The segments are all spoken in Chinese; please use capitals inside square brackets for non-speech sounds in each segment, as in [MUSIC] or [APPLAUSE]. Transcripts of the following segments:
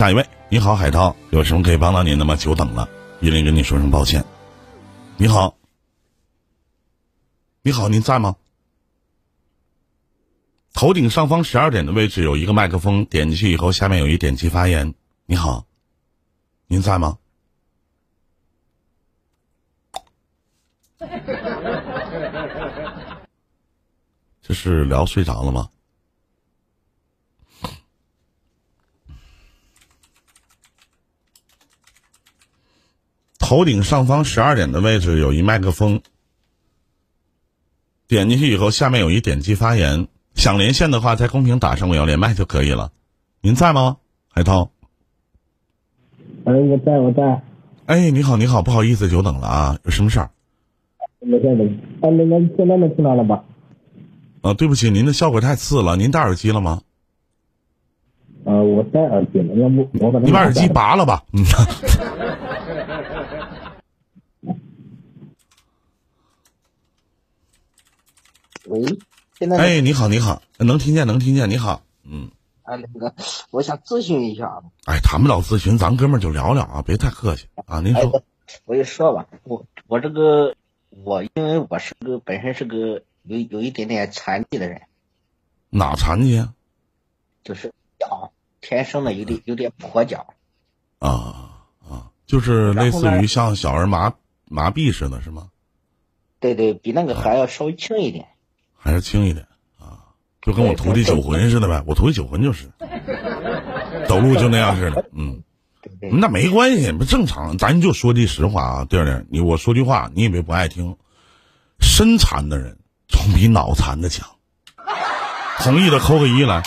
下一位，你好，海涛，有什么可以帮到您的吗？久等了，依林跟你说声抱歉。你好，你好，您在吗？头顶上方十二点的位置有一个麦克风，点进去以后，下面有一点击发言。你好，您在吗？[LAUGHS] 这是聊睡着了吗？头顶上方十二点的位置有一麦克风，点进去以后，下面有一点击发言。想连线的话，在公屏打上“我要连麦”就可以了。您在吗，海涛？哎，我在，我在。哎，你好，你好，不好意思，久等了啊，有什么事儿？没事没事。啊，那那现在能听到了吧？啊，对不起，您的效果太次了。您戴耳机了吗？呃，我戴耳机了，要不我把你把耳机拔了吧。嗯。[LAUGHS] 喂，现在哎，你好，你好，能听见，能听见，你好，嗯。啊，那个，我想咨询一下。哎，谈不了咨询，咱哥们儿就聊聊啊，别太客气啊。您说，我就说吧，我我这个我因为我是个本身是个有有一点点残疾的人。哪残疾啊？就是脚，天生的有点有点跛脚。啊啊，就是类似于像小儿麻麻痹似的，是吗？对对，比那个还要稍微轻一点。还是轻一点啊。就跟我徒弟九魂似的呗，我徒弟九魂就是，走路就那样似的，嗯，那没关系，不正常。咱就说句实话啊，弟弟，你我说句话，你以为不爱听？身残的人总比脑残的强。同意的扣个一来。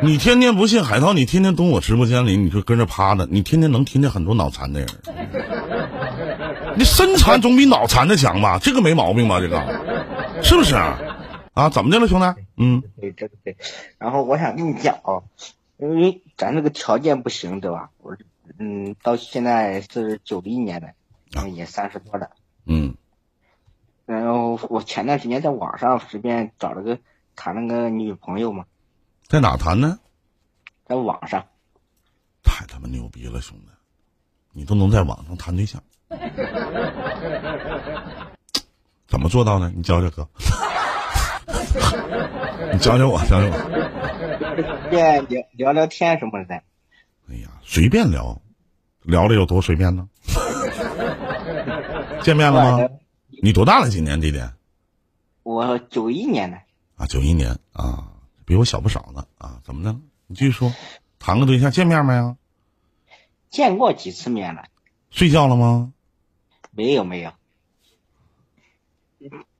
你天天不信海涛，你天天蹲我直播间里，你就跟着趴着，你天天能听见很多脑残的人。你身残总比脑残的强吧？这个没毛病吧？这个是不是？啊，怎么的了，兄弟？嗯，对，这个对。然后我想跟你讲啊，因为咱这个条件不行，对吧？我嗯，到现在是九一年的，然后也三十多了。嗯。然后我前段时间在网上随便找了个谈了个女朋友嘛。在哪谈呢？在网上。太他妈牛逼了，兄弟！你都能在网上谈对象，[LAUGHS] 怎么做到呢？你教教哥。[LAUGHS] 你教教我，教教我。便聊聊聊天什么的。哎呀，随便聊，聊的有多随便呢？[LAUGHS] 见面了吗？你多大了？今年弟弟？我九一年的。啊，九一年啊，比我小不少呢啊。怎么的？你继续说，谈个对象，见面没有？见过几次面了。睡觉了吗？没有，没有。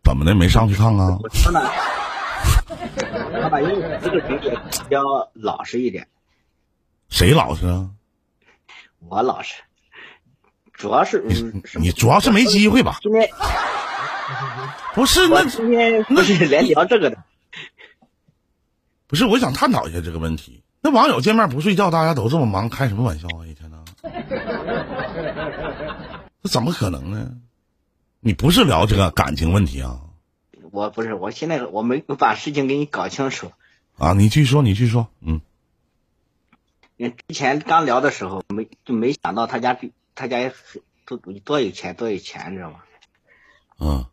怎么的？没上去看看啊？他吧，因为这个比较老实一点。谁老实啊？我老实，主要是你主要是没机会吧？今天不是那今天不是连聊这个的。不是，我想探讨一下这个问题。那网友见面不睡觉，大家都这么忙，开什么玩笑啊？一天呢？那怎么可能呢？你不是聊这个感情问题啊？我不是，我现在我没有把事情给你搞清楚。啊，你继续说，你继续说，嗯。之前刚聊的时候，没就没想到他家比他家多多有钱，多有钱，你知道吗？嗯。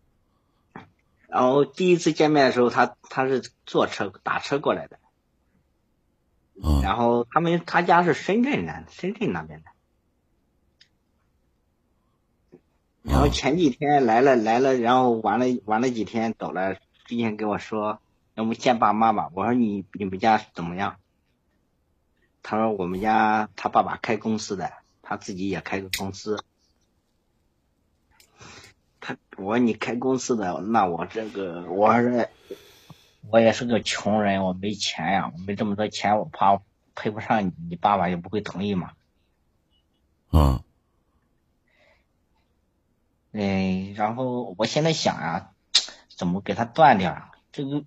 然后第一次见面的时候，他他是坐车打车过来的。嗯。然后他们他家是深圳的，深圳那边的。然后前几天来了来了，然后玩了玩了几天走了。之前跟我说，要不见爸妈吧？我说你你们家怎么样？他说我们家他爸爸开公司的，他自己也开个公司。他我说你开公司的，那我这个我说我也是个穷人，我没钱呀，我没这么多钱，我怕配不上你，你爸爸也不会同意嘛。嗯。嗯，然后我现在想呀，怎么给他断掉啊？这个，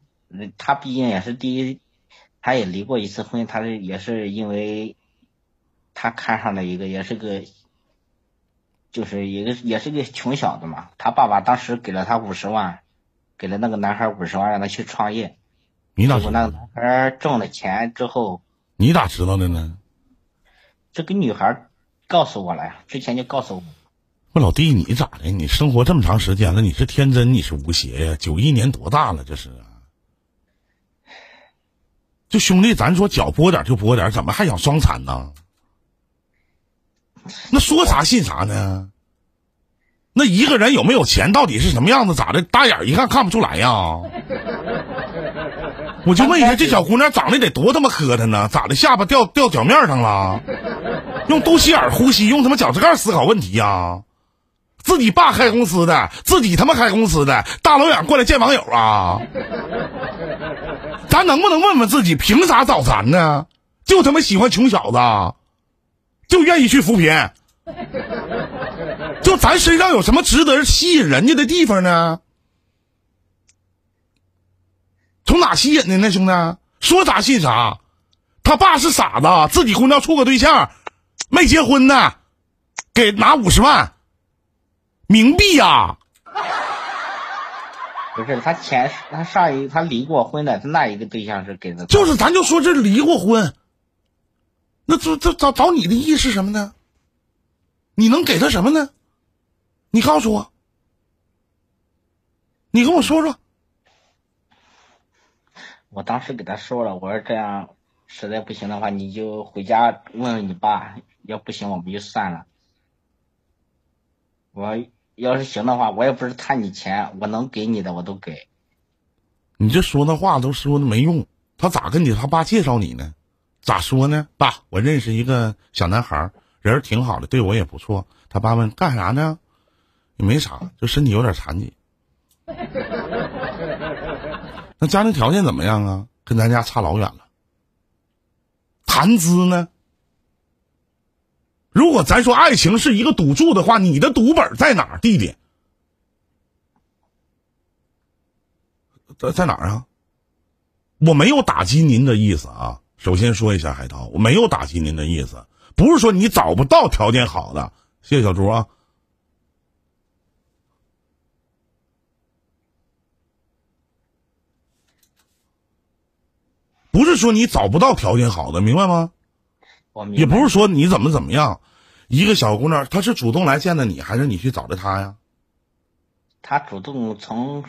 他毕竟也是第一，他也离过一次婚，他是也是因为，他看上了一个，也是个，就是一个也是个穷小子嘛。他爸爸当时给了他五十万，给了那个男孩五十万让他去创业。你咋说？那个男孩挣了钱之后，你咋知道的呢？这个女孩告诉我了呀，之前就告诉我。我，老弟，你咋的？你生活这么长时间了，你是天真，你是无邪呀？九一年多大了？这是？就兄弟，咱说脚拨点就拨点，怎么还想双产呢？那说啥信啥呢？那一个人有没有钱，到底是什么样子？咋的？大眼一看看不出来呀？我就问一下，这小姑娘长得得多他妈磕碜呢？咋的？下巴掉掉脚面上了？用肚脐眼呼吸，用他妈脚趾盖思考问题呀？自己爸开公司的，自己他妈开公司的，大老远过来见网友啊？咱能不能问问自己，凭啥找咱呢？就他妈喜欢穷小子，就愿意去扶贫。就咱身上有什么值得吸引人家的地方呢？从哪吸引的呢，兄弟？说啥信啥。他爸是傻子，自己姑娘处个对象，没结婚呢，给拿五十万冥币呀。不是他前他上一他离过婚的，他那一个对象是给的。就是咱就说这离过婚，那这这找找你的意是什么呢？你能给他什么呢？你告诉我，你跟我说说。我当时给他说了，我说这样实在不行的话，你就回家问问你爸，要不行我们就算了。我要是行的话，我也不是贪你钱，我能给你的我都给。你这说那话都说的没用，他咋跟你他爸介绍你呢？咋说呢？爸，我认识一个小男孩，人挺好的，对我也不错。他爸问干啥呢？也没啥，就身体有点残疾。[LAUGHS] 那家庭条件怎么样啊？跟咱家差老远了。谈资呢？如果咱说爱情是一个赌注的话，你的赌本在哪儿，弟弟？在在哪儿啊？我没有打击您的意思啊。首先说一下，海涛，我没有打击您的意思，不是说你找不到条件好的。谢谢小朱啊。不是说你找不到条件好的，明白吗？也不是说你怎么怎么样，一个小姑娘，她是主动来见的你，还是你去找的她呀？她主动从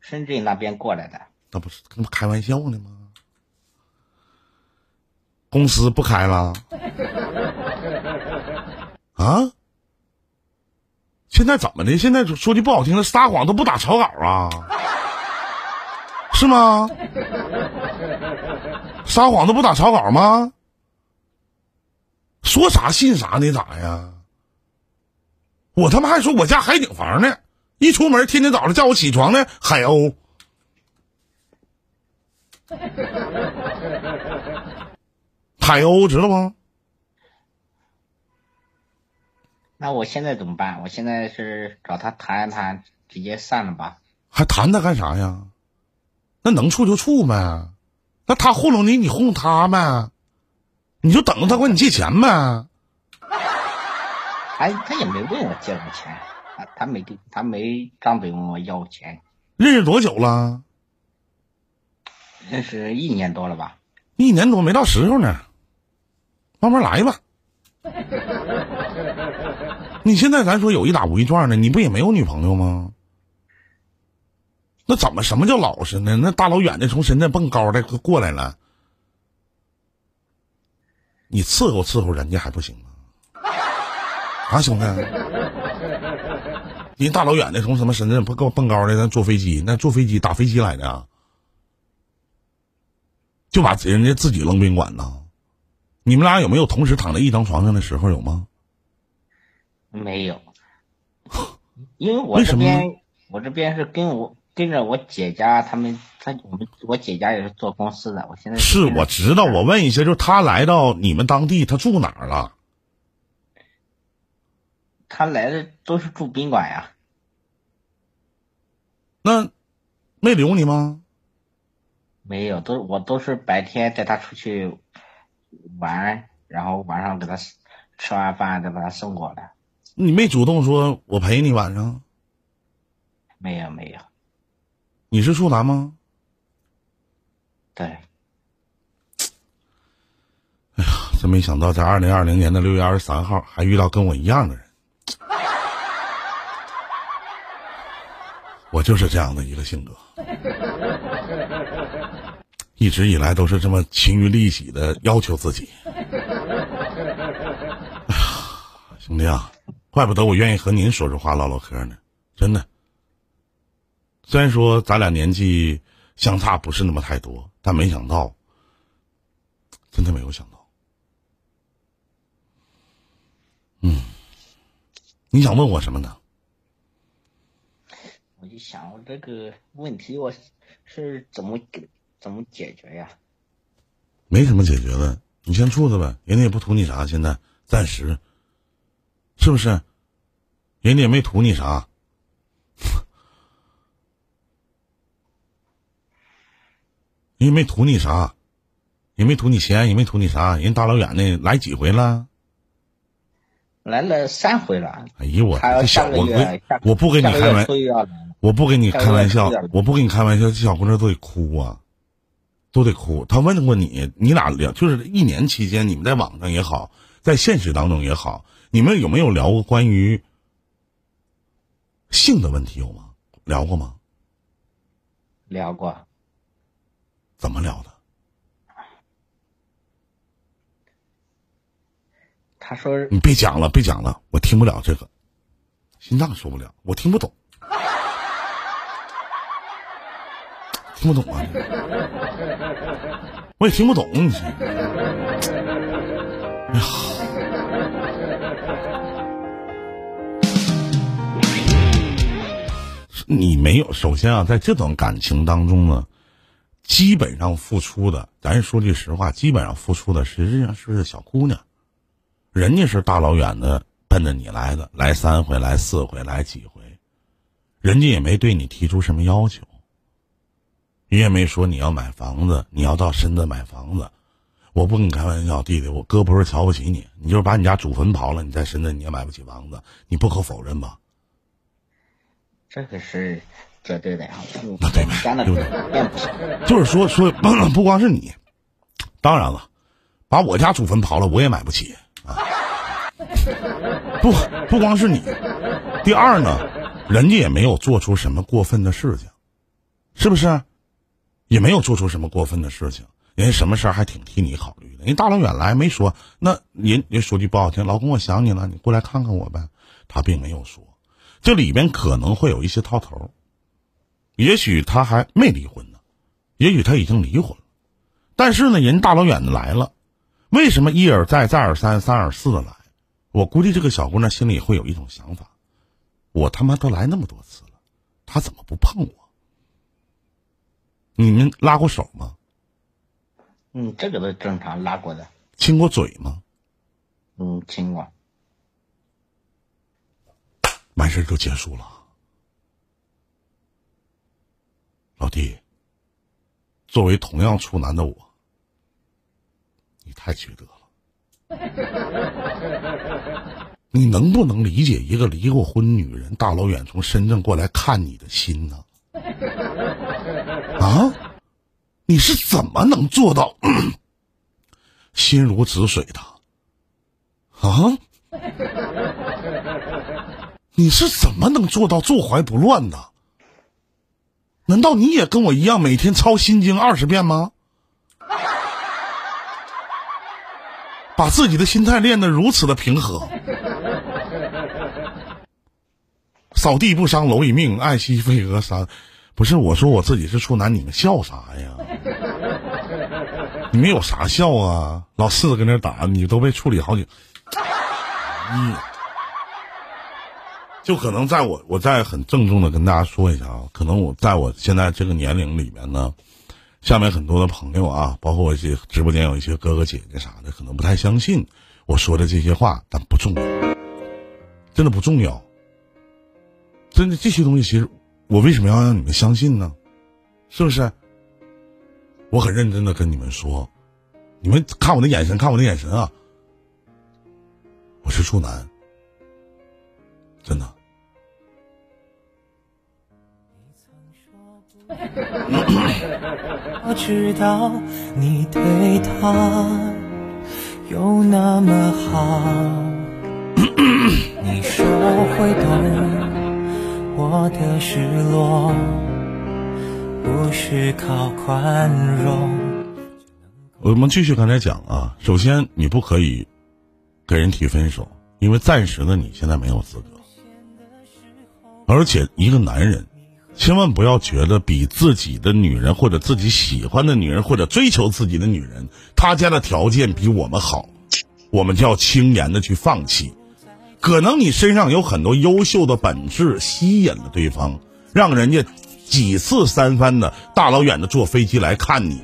深圳那边过来的。那不是跟开玩笑呢吗？公司不开了？[LAUGHS] 啊？现在怎么的？现在说句不好听的，撒谎都不打草稿啊？是吗？撒谎都不打草稿吗？说啥信啥呢？咋呀？我他妈还说我家海景房呢，一出门天天早上叫我起床呢，海鸥。海鸥知道吗？那我现在怎么办？我现在是找他谈一谈，直接散了吧。还谈他干啥呀？那能处就处呗。那他糊弄你，你糊弄他呗，你就等着他管你借钱呗。他他也没问我借过钱，他他没给，他没张嘴问我要钱。认识多久了？认识一年多了吧？一年多没到时候呢，慢慢来吧。[LAUGHS] 你现在咱说有一打无一撞的，你不也没有女朋友吗？那怎么什么叫老实呢？那大老远的从深圳蹦高的过来了，你伺候伺候人家还不行吗？[LAUGHS] 啊，兄弟，你大老远的从什么深圳蹦高蹦高的，那坐飞机，那坐飞机打飞机来的，就把人家自己扔宾馆呢？你们俩有没有同时躺在一张床上的时候？有吗？没有，[LAUGHS] 因为我这边我这边是跟我。跟着我姐家，他们他我们我姐家也是做公司的。我现在是我知道，我问一下，就是他来到你们当地，他住哪儿了？他来的都是住宾馆呀。那没留你吗？没有，都我都是白天带他出去玩，然后晚上给他吃完饭再把他送过来。你没主动说我陪你晚上？没有，没有。你是处男吗？对。哎呀真没想到在二零二零年的六月二十三号还遇到跟我一样的人。我就是这样的一个性格，一直以来都是这么勤于利己的要求自己。哎呀，兄弟啊，怪不得我愿意和您说说话、唠唠嗑呢，真的。虽然说咱俩年纪相差不是那么太多，但没想到，真的没有想到。嗯，你想问我什么呢？我就想，我这个问题我是怎么给怎么解决呀？没什么解决的，你先处着呗，人家也不图你啥，现在暂时，是不是？人家也没图你啥，人没图你啥，也没图你钱，也没图你啥，人大老远的来几回了？来了三回了。哎呦我这小我我不跟你开玩笑。我不跟你开玩笑，我不跟你开玩笑，这小姑娘都得哭啊，都得哭。她问过你，你俩聊，就是一年期间，你们在网上也好，在现实当中也好，你们有没有聊过关于性的问题？有吗？聊过吗？聊过。怎么聊的？他说：“你别讲了，别讲了，我听不了这个，心脏受不了，我听不懂。”听不懂啊！我也听不懂，你说。哎呀，你没有。首先啊，在这段感情当中呢，基本上付出的，咱说句实话，基本上付出的实际上是小姑娘。人家是大老远的奔着你来的，来三回，来四回，来几回，人家也没对你提出什么要求。你也没说你要买房子，你要到深圳买房子，我不跟你开玩笑，弟弟，我哥不是瞧不起你，你就是把你家祖坟刨了，你在深圳你也买不起房子，你不可否认吧？这个是绝对的呀，那对呗，对不对？就是说说，不光是你，当然了，把我家祖坟刨了，我也买不起啊。不不光是你，第二呢，人家也没有做出什么过分的事情，是不是？也没有做出什么过分的事情，人家什么事儿还挺替你考虑的。人大老远来没说，那人人说句不好听，老公我想你了，你过来看看我呗。他并没有说，这里边可能会有一些套头。也许他还没离婚呢，也许他已经离婚了。但是呢，人大老远的来了，为什么一而再再而三三而四的来？我估计这个小姑娘心里会有一种想法：我他妈都来那么多次了，他怎么不碰我？你们拉过手吗？嗯，这个都正常拉过的。亲过嘴吗？嗯，亲过。完事就结束了。老弟，作为同样处男的我，你太缺德了。你能不能理解一个离过婚女人大老远从深圳过来看你的心呢？啊！你是怎么能做到心如止水的？啊！你是怎么能做到坐怀不乱的？难道你也跟我一样每天抄心经二十遍吗？[LAUGHS] 把自己的心态练得如此的平和。扫地不伤蝼蚁命，爱惜飞蛾山。不是我说我自己是处男，你们笑啥呀？你们有啥笑啊？老四子搁那打，你都被处理好几，嗯，[LAUGHS] 就可能在我我在很郑重的跟大家说一下啊，可能我在我现在这个年龄里面呢，下面很多的朋友啊，包括我一些直播间有一些哥哥姐姐啥的，可能不太相信我说的这些话，但不重要，真的不重要，真的这些东西其实。我为什么要让你们相信呢？是不是？我很认真的跟你们说，你们看我的眼神，看我的眼神啊！我是处男，真的。我知道你对他有那么好。你说会懂我的失落，不是靠宽容。我们继续刚才讲啊，首先你不可以跟人提分手，因为暂时的你现在没有资格。而且一个男人，千万不要觉得比自己的女人或者自己喜欢的女人或者追求自己的女人，她家的条件比我们好，我们就要轻言的去放弃。可能你身上有很多优秀的本质，吸引了对方，让人家几次三番的大老远的坐飞机来看你。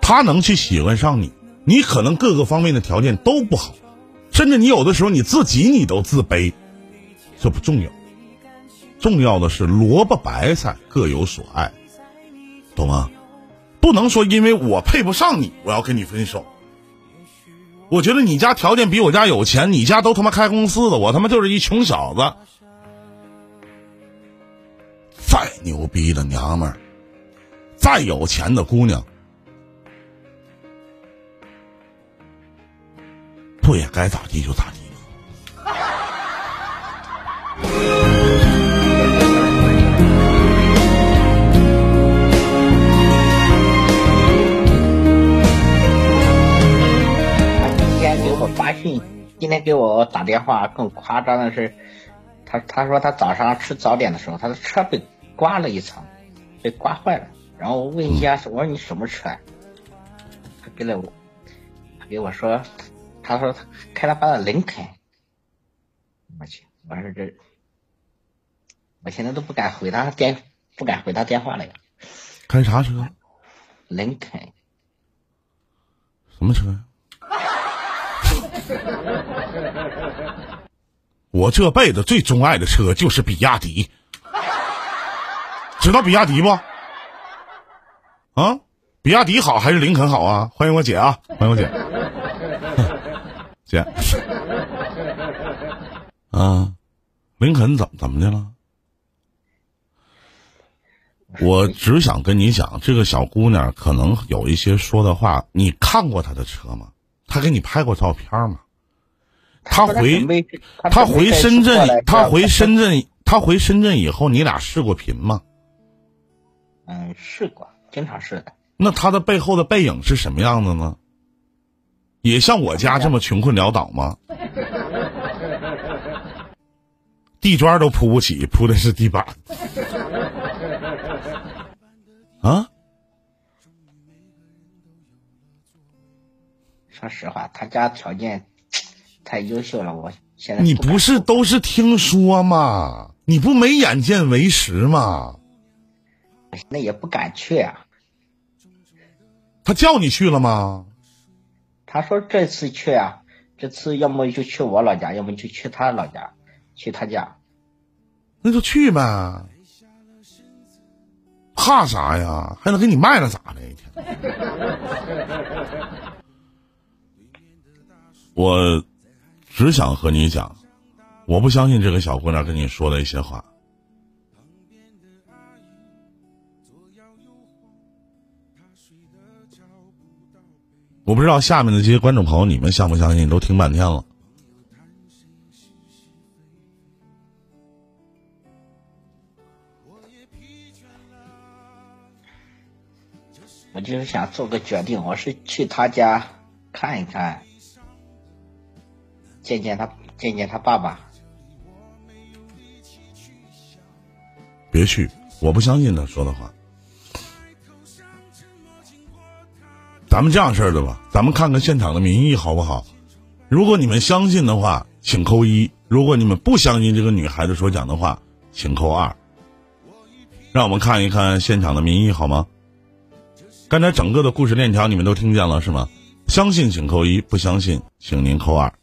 他能去喜欢上你，你可能各个方面的条件都不好，甚至你有的时候你自己你都自卑，这不重要，重要的是萝卜白菜各有所爱，懂吗？不能说因为我配不上你，我要跟你分手。我觉得你家条件比我家有钱，你家都他妈开公司的，我他妈就是一穷小子。再牛逼的娘们儿，再有钱的姑娘，不也该咋地就咋地吗？信，今天给我打电话，更夸张的是，他他说他早上吃早点的时候，他的车被刮了一层，被刮坏了。然后我问一下，我说你什么车？他给了我，他给我说，他说他开他爸的林肯。我去，我说这，我现在都不敢回他电，不敢回他电话了呀。开啥车？林肯。什么车呀？[LAUGHS] 我这辈子最钟爱的车就是比亚迪，知道比亚迪不？啊，比亚迪好还是林肯好啊？欢迎我姐啊，欢迎我姐，[LAUGHS] 姐，啊，林肯怎么怎么的了？我只想跟你讲，这个小姑娘可能有一些说的话，你看过她的车吗？她给你拍过照片吗？他回他回深圳，他回深圳，他回深圳以后，你俩试过频吗？嗯，试过，经常试的。那他的背后的背影是什么样的呢？也像我家这么穷困潦倒吗？[LAUGHS] 地砖都铺不起，铺的是地板。[LAUGHS] 啊？说实话，他家条件。太优秀了，我现在你不是都是听说吗？你不没眼见为实吗？那也不敢去啊。他叫你去了吗？他说这次去啊，这次要么就去我老家，要么就去他老家，去他家。那就去呗，怕啥呀？还能给你卖了咋的？一天，[LAUGHS] 我。只想和你讲，我不相信这个小姑娘跟你说的一些话。我不知道下面的这些观众朋友，你们相不相信？都听半天了。我就是想做个决定，我是去他家看一看。见见他，见见他爸爸。别去，我不相信他说的话。咱们这样式的吧，咱们看看现场的民意好不好？如果你们相信的话，请扣一；如果你们不相信这个女孩子所讲的话，请扣二。让我们看一看现场的民意好吗？刚才整个的故事链条你们都听见了是吗？相信请扣一，不相信请您扣二。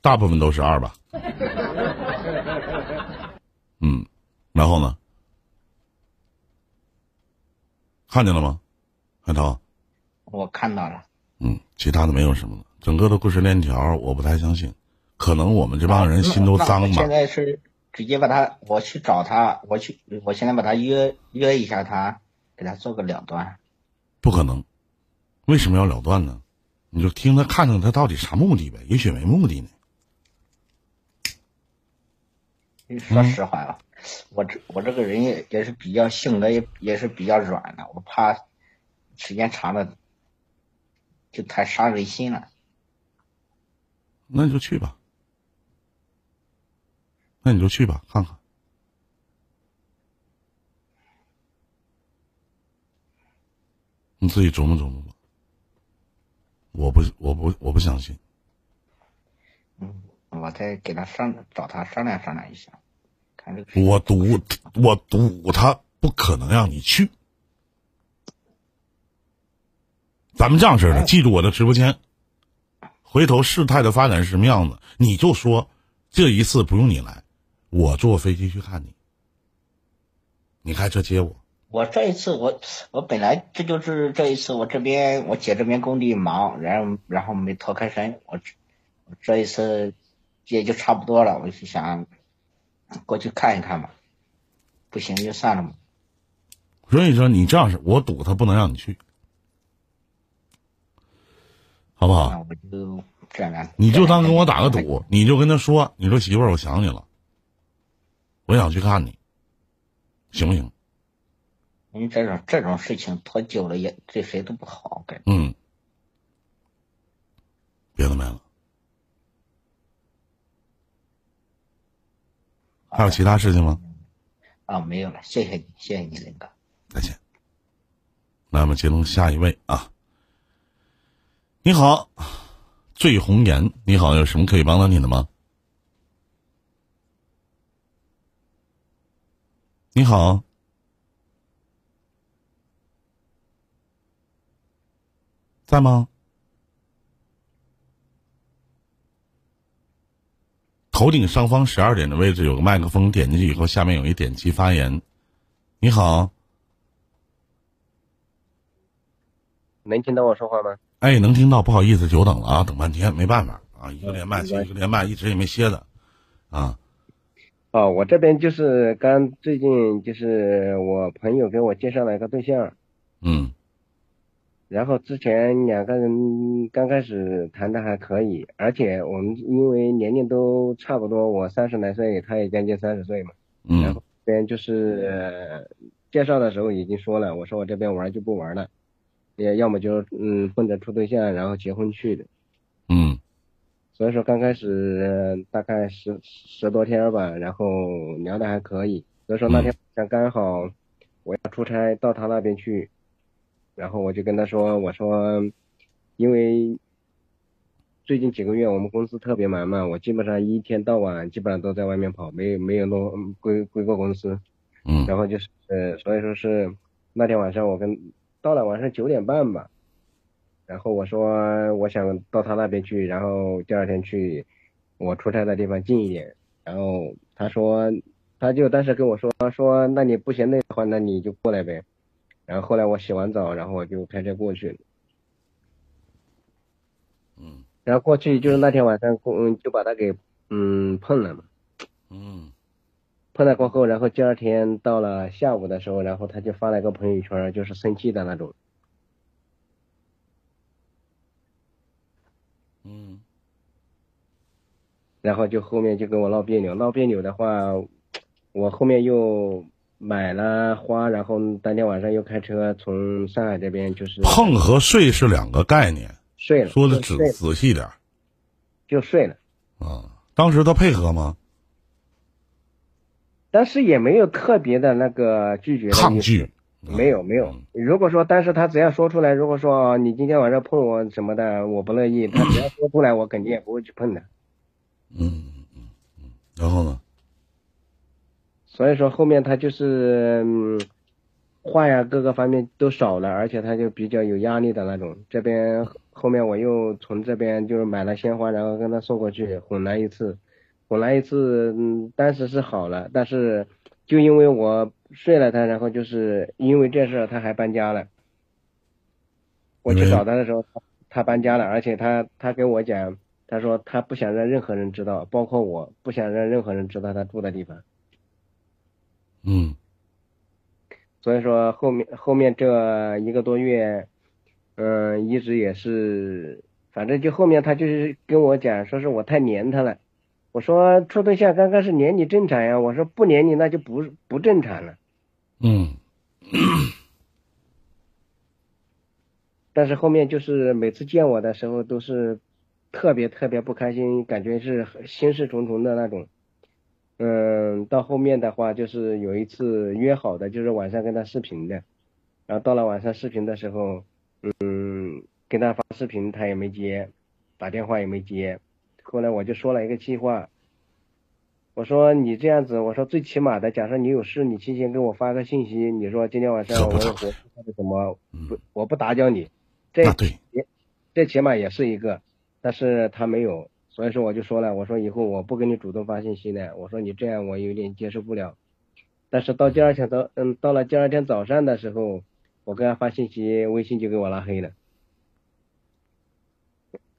大部分都是二吧。嗯，然后呢？看见了吗，海涛？我看到了。嗯，其他的没有什么了。整个的故事链条，我不太相信。可能我们这帮人心都脏吧。现在是直接把他，我去找他，我去，我现在把他约约一下，他给他做个了断。不可能，为什么要了断呢？你就听他看看他到底啥目的呗，也许没目的呢。说实话啊，我这我这个人也也是比较性格也也是比较软的，我怕时间长了就太伤人心了。那你就去吧，那你就去吧，看看。你自己琢磨琢磨吧。我不，我不，我不相信。嗯。我再给他商找他商量商量一下。我赌我赌他不可能让你去。咱们这样式的，记住我的直播间。回头事态的发展是什么样子，你就说这一次不用你来，我坐飞机去看你。你开车接我。我这一次我我本来这就是这一次我这边我姐这边工地忙，然后然后没脱开身，我这一次。也就差不多了，我就想过去看一看吧，不行就算了嘛。所以说你这样式，我赌他不能让你去，好不好？那我就这样。你就当跟我打个赌，你就跟他说：“你说媳妇儿，我想你了，我想去看你，行不行？”因为这种这种事情拖久了也对谁都不好，感觉。嗯。别的没了。还有其他事情吗？啊，没有了，谢谢你，谢谢你，林哥，再见。那么接通下一位啊，你好，醉红颜，你好，有什么可以帮到你的吗？你好，在吗？头顶上方十二点的位置有个麦克风，点进去以后，下面有一点击发言。你好，能听到我说话吗？哎，能听到，不好意思，久等了啊，等半天，没办法啊，一个连麦，一个连麦，一直也没歇的，啊。哦，我这边就是刚最近就是我朋友给我介绍了一个对象，嗯。然后之前两个人刚开始谈的还可以，而且我们因为年龄都差不多，我三十来岁，他也将近三十岁嘛。嗯。然后这边就是介绍的时候已经说了，我说我这边玩就不玩了，也要么就嗯奔着处对象然后结婚去的。嗯。所以说刚开始大概十十多天吧，然后聊的还可以。所以说那天晚上刚好我要出差到他那边去。然后我就跟他说：“我说，因为最近几个月我们公司特别忙嘛，我基本上一天到晚基本上都在外面跑，没有没有弄归归过公司。嗯。然后就是呃，所以说是那天晚上我跟到了晚上九点半吧，然后我说我想到他那边去，然后第二天去我出差的地方近一点。然后他说他就当时跟我说说，那你不嫌累的话，那你就过来呗。”然后后来我洗完澡，然后我就开车过去。嗯。然后过去就是那天晚上，嗯，就把他给嗯碰了嘛。嗯。碰了过后，然后第二天到了下午的时候，然后他就发了个朋友圈，就是生气的那种。嗯。然后就后面就跟我闹别扭，闹别扭的话，我后面又。买了花，然后当天晚上又开车从上海这边就是碰和睡是两个概念，睡了，说的仔仔细点就睡了啊。当时他配合吗？当时也没有特别的那个拒绝抗拒，没有没有。如果说当时他只要说出来，如果说你今天晚上碰我什么的，我不乐意，他只要说出来，我肯定也不会去碰的。嗯嗯嗯，然后呢？所以说后面他就是嗯话呀各个方面都少了，而且他就比较有压力的那种。这边后面我又从这边就是买了鲜花，然后跟他送过去哄了一次，哄了一次，嗯，当时是好了，但是就因为我睡了他，然后就是因为这事他还搬家了。我去找他的时候，他他搬家了，而且他他跟我讲，他说他不想让任何人知道，包括我不想让任何人知道他住的地方。嗯所以说后面后面这一个多月，嗯、一直也是，反正就后面他就是跟我讲，说是我太黏他了。我说处对象刚开始黏你正常呀，我说不黏你那就不不正常了。嗯但是后面就是每次见我的时候都是特别特别不开心，感觉是心事重重的那种。嗯，到后面的话就是有一次约好的，就是晚上跟他视频的，然后到了晚上视频的时候，嗯，跟他发视频他也没接，打电话也没接。后来我就说了一个气话，我说你这样子，我说最起码的，假设你有事，你提前给我发个信息，你说今天晚上我有活或者怎么，嗯。不，我不打搅你，这那对，这起码也是一个，但是他没有，所以说我就说了，我说以后我不给你主动发信息了，我说你这样我有点接受不了。但是到第二天早，嗯，到了第二天早上的时候，我给他发信息，微信就给我拉黑了，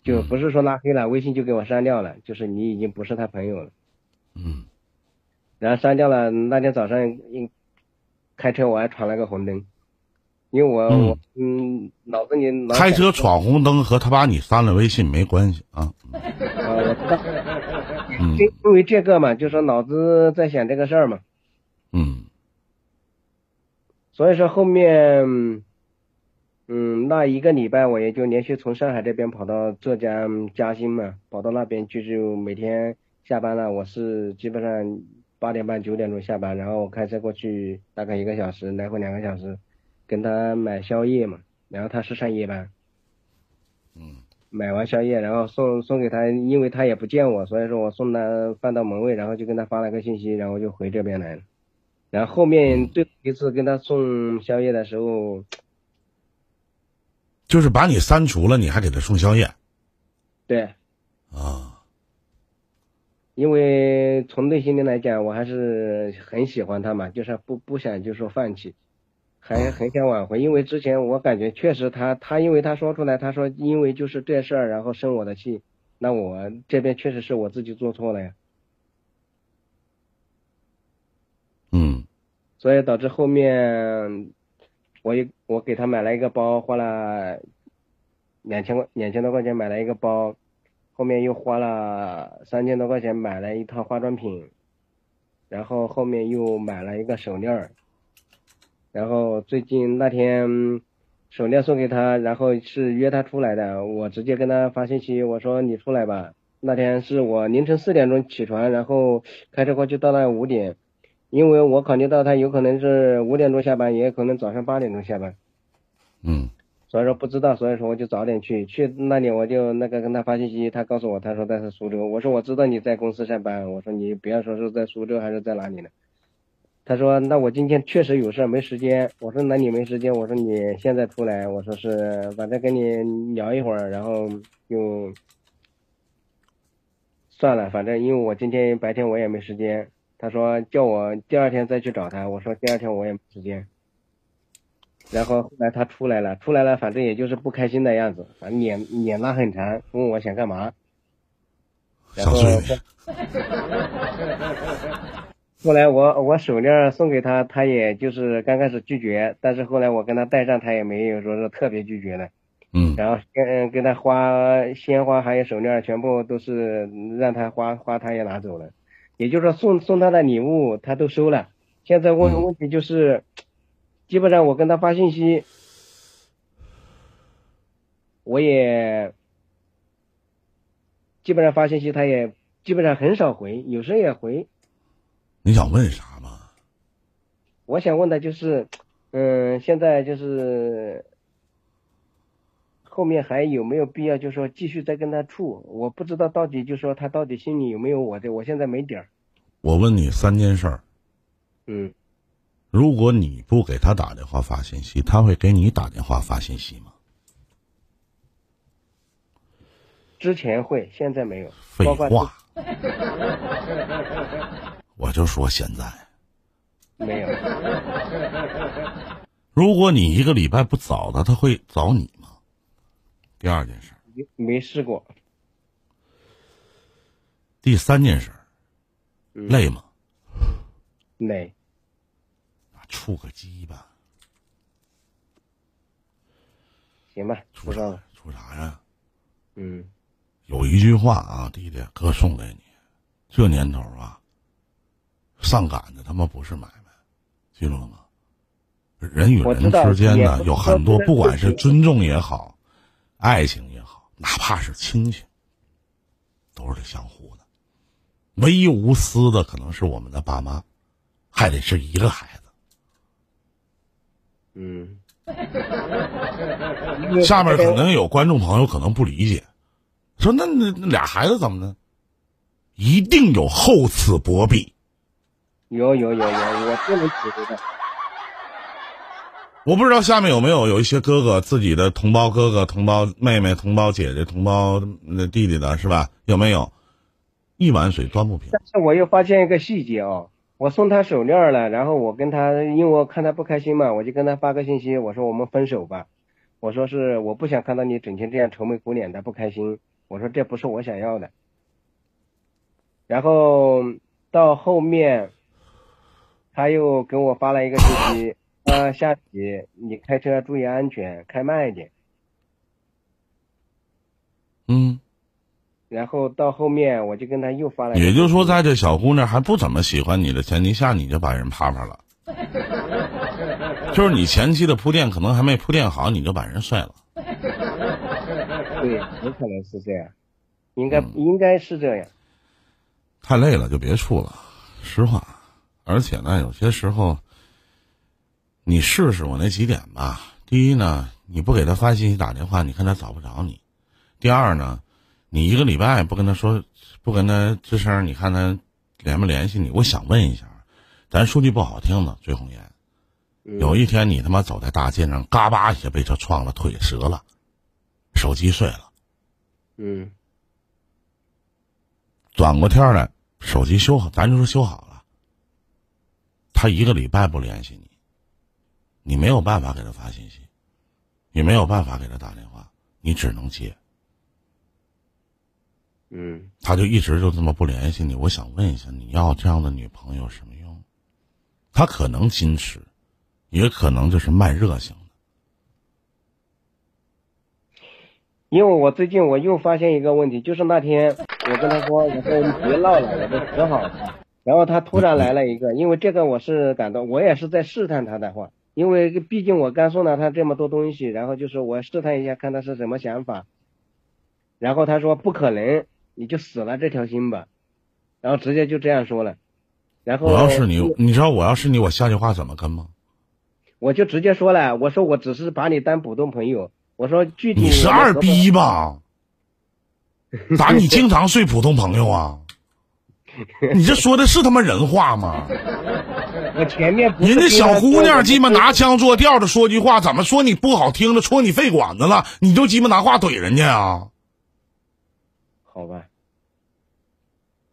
就不是说拉黑了，微信就给我删掉了，就是你已经不是他朋友了。嗯然后删掉了。那天早上，嗯，开车我还闯了个红灯，因为我、嗯。我嗯脑子里开车闯红灯和他把你删了微信没关系啊。啊，[LAUGHS] 我知道，嗯。因因为这个嘛，就说脑子在想这个事儿嘛，嗯。所以说后面，嗯，那一个礼拜我也就连续从上海这边跑到浙江嘉兴嘛，跑到那边去就每天下班了，我是基本上八点半九点钟下班，然后我开车过去大概一个小时，来回两个小时，跟他买宵夜嘛，然后他是上夜班。嗯买完宵夜，然后送送给他，因为他也不见我，所以说我送他放到门卫，然后就跟他发了个信息，然后就回这边来了。然后后面最后一次跟他送宵夜的时候，就是把你删除了，你还给他送宵夜对，啊？因为从内心里来讲，我还是很喜欢他嘛，就是不不想就说放弃，还很想挽回。因为之前我感觉确实他他因为他说出来，他说因为就是这事儿，然后生我的气，那我这边确实是我自己做错了呀。嗯所以导致后面我一我给他买了一个包，花了两千块两千多块钱买了一个包，后面又花了三千多块钱买了一套化妆品，然后后面又买了一个手链儿，然后最近那天手链送给他，然后是约他出来的，我直接跟他发信息，我说你出来吧。那天是我凌晨四点钟起床，然后开车过去到那五点，因为我考虑到他有可能是五点钟下班，也有可能早上八点钟下班，嗯所以说不知道，所以说我就早点去。去那里我就那个跟他发信息，他告诉我他说他是苏州，我说我知道你在公司上班，我说你不要说是在苏州还是在哪里呢。他说那我今天确实有事没时间，我说那你没时间，我说你现在出来，我说是反正跟你聊一会儿，然后就算了，反正因为我今天白天我也没时间。他说叫我第二天再去找他，我说第二天我也没时间。然后后来他出来了，出来了，反正也就是不开心的样子，反正脸脸拉很长，问我想干嘛。然后。[LAUGHS] 后来我我手链送给他，他也就是刚开始拒绝，但是后来我跟他戴上，他也没有说是特别拒绝的。嗯然后跟跟他花鲜花还有手链，全部都是让他花花，他也拿走了。也就是说送送他的礼物他都收了。现在问嗯问题就是，基本上我跟他发信息，我也基本上发信息他也基本上很少回，有时候也回。你想问啥吗？我想问的就是，嗯，现在就是后面还有没有必要，就是说继续再跟他处？我不知道到底就是说他到底心里有没有我的，我现在没底儿。我问你三件事儿，嗯，如果你不给他打电话发信息，他会给你打电话发信息吗？之前会，现在没有。废话，[LAUGHS] 我就说现在，没有。[LAUGHS] 如果你一个礼拜不找他，他会找你吗？第二件事儿，没没试过。第三件事累吗？累。处个鸡巴，行吧，处啥了。？处啥呀？嗯有一句话啊，弟弟，哥送给你，这年头啊，上赶着他妈不是买卖，记住了吗？人与人之间呢，有很多，不管是是尊重也好，爱情也好，哪怕是亲情，都是得相互的。唯一无私的可能是我们的爸妈，还得是一个孩子。嗯。[LAUGHS] 下面可能有观众朋友可能不理解，说那那那俩孩子怎么呢？一定有厚此薄彼。有有有有，我就能体会到。我不知道下面有没有有一些哥哥自己的同胞哥哥、同胞妹妹、同胞姐姐、同胞那弟弟的是吧？有没有？一碗水端不平。但是我又发现一个细节哦，我送他手链了，然后我跟他，因为我看他不开心嘛，我就跟他发个信息，我说我们分手吧，我说是我不想看到你整天这样愁眉苦脸的不开心，我说这不是我想要的。然后到后面，他又给我发了一个信息，呃，下集你开车注意安全，开慢一点。嗯，然后到后面我就跟他又发了也就是说，在这小姑娘还不怎么喜欢你的前提下，你就把人啪啪了。[LAUGHS] 就是你前期的铺垫可能还没铺垫好，你就把人睡了。[LAUGHS] 对，有可能是这样，应该、嗯应该是这样。太累了就别处了，实话。而且呢，有些时候，你试试我那几点吧。第一呢，你不给他发信息打电话，你看他找不着你；第二呢，你一个礼拜不跟他说，不跟他吱声，你看他联不联系你？我想问一下，咱说句不好听的，醉红颜，嗯有一天你他妈走在大街上，嘎巴一下被车撞了，腿折了，手机碎了，嗯转过天儿来，手机修好，咱就说修好了。他一个礼拜不联系你，你没有办法给他发信息，也没有办法给他打电话，你只能接。嗯，他就一直就这么不联系你。我想问一下，你要这样的女朋友什么用？他可能矜持，也可能就是慢热型的。因为我最近我又发现一个问题，就是那天我跟他说，我说我们别闹了，我们和好吧。然后他突然来了一个，因为这个我是感到，我也是在试探他的话，因为毕竟我刚送了他这么多东西，然后就是我试探一下，看他是什么想法。然后他说不可能，你就死了这条心吧，然后直接就这样说了。然后我要是你，你知道我要是你，我下句话怎么跟吗？我就直接说了，我说我只是把你当普通朋友，我说具体你是二逼吧？[LAUGHS] 咋你经常睡普通朋友啊？[LAUGHS] 你这说的是他妈人话吗？[LAUGHS] 我前面人家小姑娘鸡巴拿腔作调的说句话，怎么说你不好听的，戳你肺管子了，你就鸡巴拿话怼人家啊？好吧，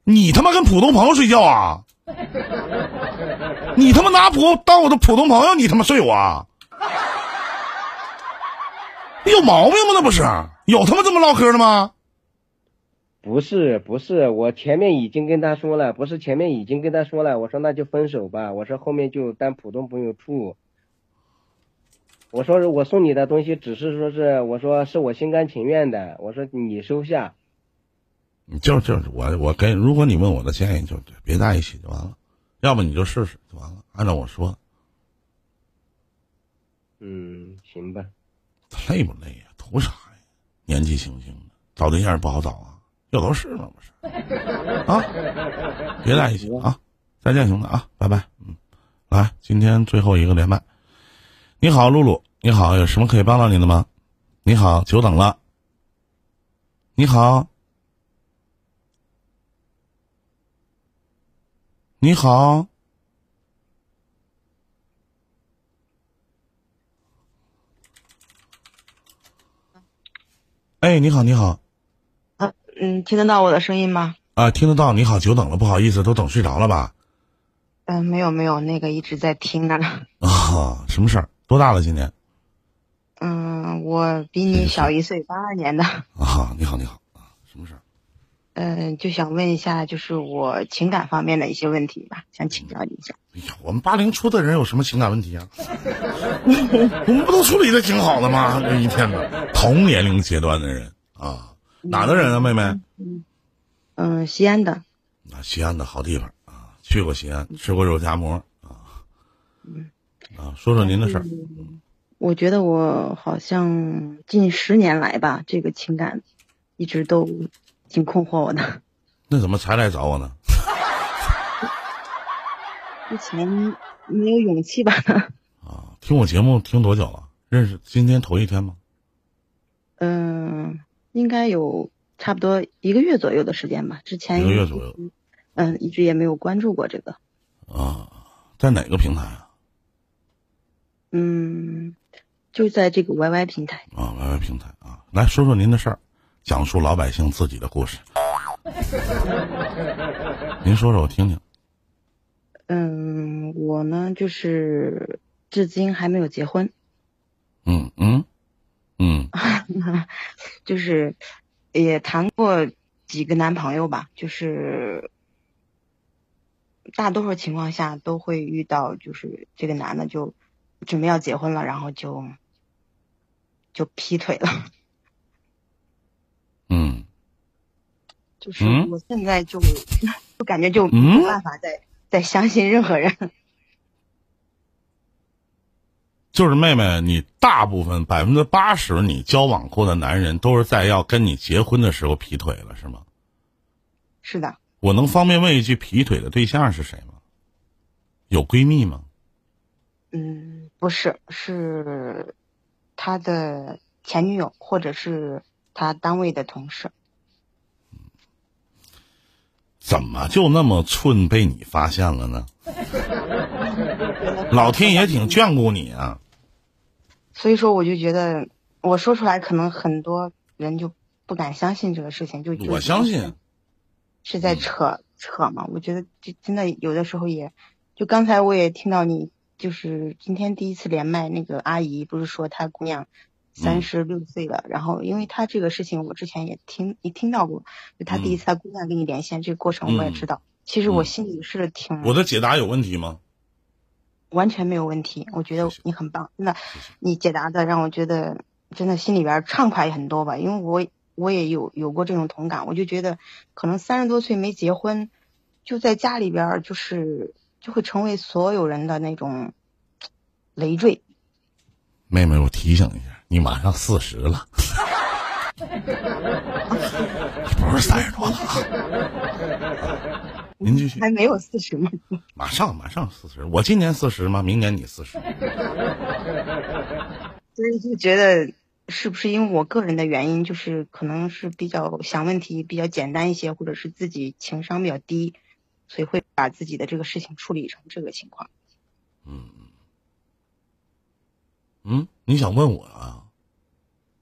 你他妈跟普通朋友睡觉啊？[LAUGHS] 你他妈拿普当我的普通朋友，你他妈睡我啊？有毛病吗？那不是有他妈这么唠嗑的吗？不是不是，我前面已经跟他说了，不是前面已经跟他说了，我说那就分手吧，我说后面就当普通朋友处。我说我送你的东西只是说是我说是我心甘情愿的，我说你收下。你就就是我我跟如果你问我的建议，就别在一起就完了，要不你就试试就完了，按照我说，嗯，行吧，累不累呀、图啥呀？年纪轻轻的，找对象也不好找啊，有都是嘛？不是啊，别在一起啊！再见，兄弟啊，拜拜。嗯，来，今天最后一个连麦。你好，露露，你好，有什么可以帮到您的吗？你好，久等了。你好，你好。哎，你好，你好。嗯，听得到我的声音吗？啊，听得到。你好，久等了，不好意思，都等睡着了吧？嗯、没有没有，那个一直在听着呢。啊，什么事儿？多大了今年？嗯，我比你小一岁，八二年的。啊，你好，你好，啊，什么事儿？嗯、就想问一下，就是我情感方面的一些问题吧，想请教你一下。哎呀，我们八零初的人有什么情感问题啊？[LAUGHS] 我们不都处理的挺好的吗？这一天的同年龄阶段的人啊，哪的人啊，妹妹？嗯、西安的。啊，西安的好地方啊，去过西安，吃过肉夹馍啊。嗯啊，说说您的事儿。我觉得我好像近十年来吧，这个情感一直都挺困惑我的。[LAUGHS] 那怎么才来找我呢？[LAUGHS] 之前没有勇气吧？[LAUGHS] 啊，听我节目听多久了？认识今天头一天吗？嗯、应该有差不多一个月左右的时间吧。之前一个月左右。嗯，一直也没有关注过这个。啊，在哪个平台啊？嗯，就在这个 YY 平台。啊，YY 平台啊，来说说您的事儿，讲述老百姓自己的故事。您说说我听听。嗯，我呢就是至今还没有结婚，嗯嗯嗯 [LAUGHS] 就是也谈过几个男朋友吧，就是大多数情况下都会遇到，就是这个男的就准备要结婚了，然后就就劈腿了。嗯就是嗯我现在就 [LAUGHS] 就感觉就嗯没有办法再、再相信任何人。就是妹妹，你大部分百分之八十你交往过的男人都是在要跟你结婚的时候劈腿了，是吗？是的，我能方便问一句，劈腿的对象是谁吗？有闺蜜吗？嗯，不是，是他的前女友或者是他单位的同事。怎么就那么寸被你发现了呢？老天爷挺眷顾你啊！所以说，我就觉得我说出来，可能很多人就不敢相信这个事情，就就我相信，是在扯、扯嘛。我觉得就真的有的时候也，就刚才我也听到你，就是今天第一次连麦那个阿姨不是说她姑娘三十六岁了，然后因为她这个事情我之前也听也听到过，就她第一次她姑娘跟你连线、这个过程我也知道，其实我嗯。心里是挺我的解答有问题吗？完全没有问题，我觉得你很棒，真的你解答的让我觉得真的心里边畅快很多吧，因为我我也有有过这种同感，我就觉得可能三十多岁没结婚，就在家里边儿就是就会成为所有人的那种累赘。妹妹，我提醒一下，你马上四十了，[LAUGHS] 不是三十多了啊！您继续，还没有四十吗？马上马上四十，我今年四十吗？明年你四十。[LAUGHS] 所以就觉得是不是因为我个人的原因，就是可能是比较想问题比较简单一些，或者是自己情商比较低，所以会把自己的这个事情处理成这个情况。嗯，你想问我啊？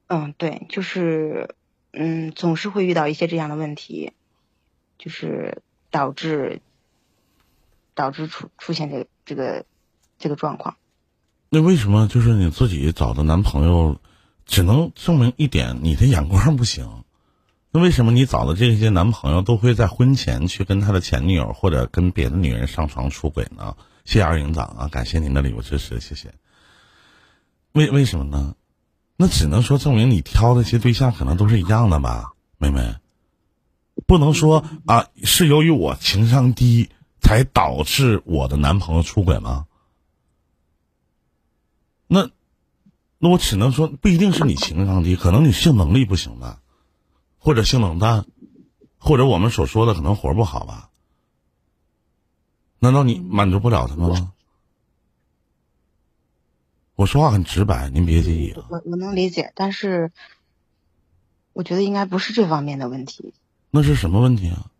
嗯，对，就是，嗯，总是会遇到一些这样的问题，就是导致导致出出现这个这个这个状况。那为什么就是你自己找的男朋友，只能证明一点你的眼光不行？那为什么你找的这些男朋友都会在婚前去跟他的前女友或者跟别的女人上床出轨呢？谢谢二营长啊，感谢您的礼物支持，谢谢。为为什么呢？那只能说证明你挑的这些对象可能都是一样的吧，妹妹。不能说啊，是由于我情商低才导致我的男朋友出轨吗？那，那我只能说不一定是你情商低，可能你性能力不行吧，或者性冷淡，或者我们所说的可能活不好吧？难道你满足不了他们吗？我说话很直白，您别介意。我我能理解，但是我觉得应该不是这方面的问题，那是什么问题啊？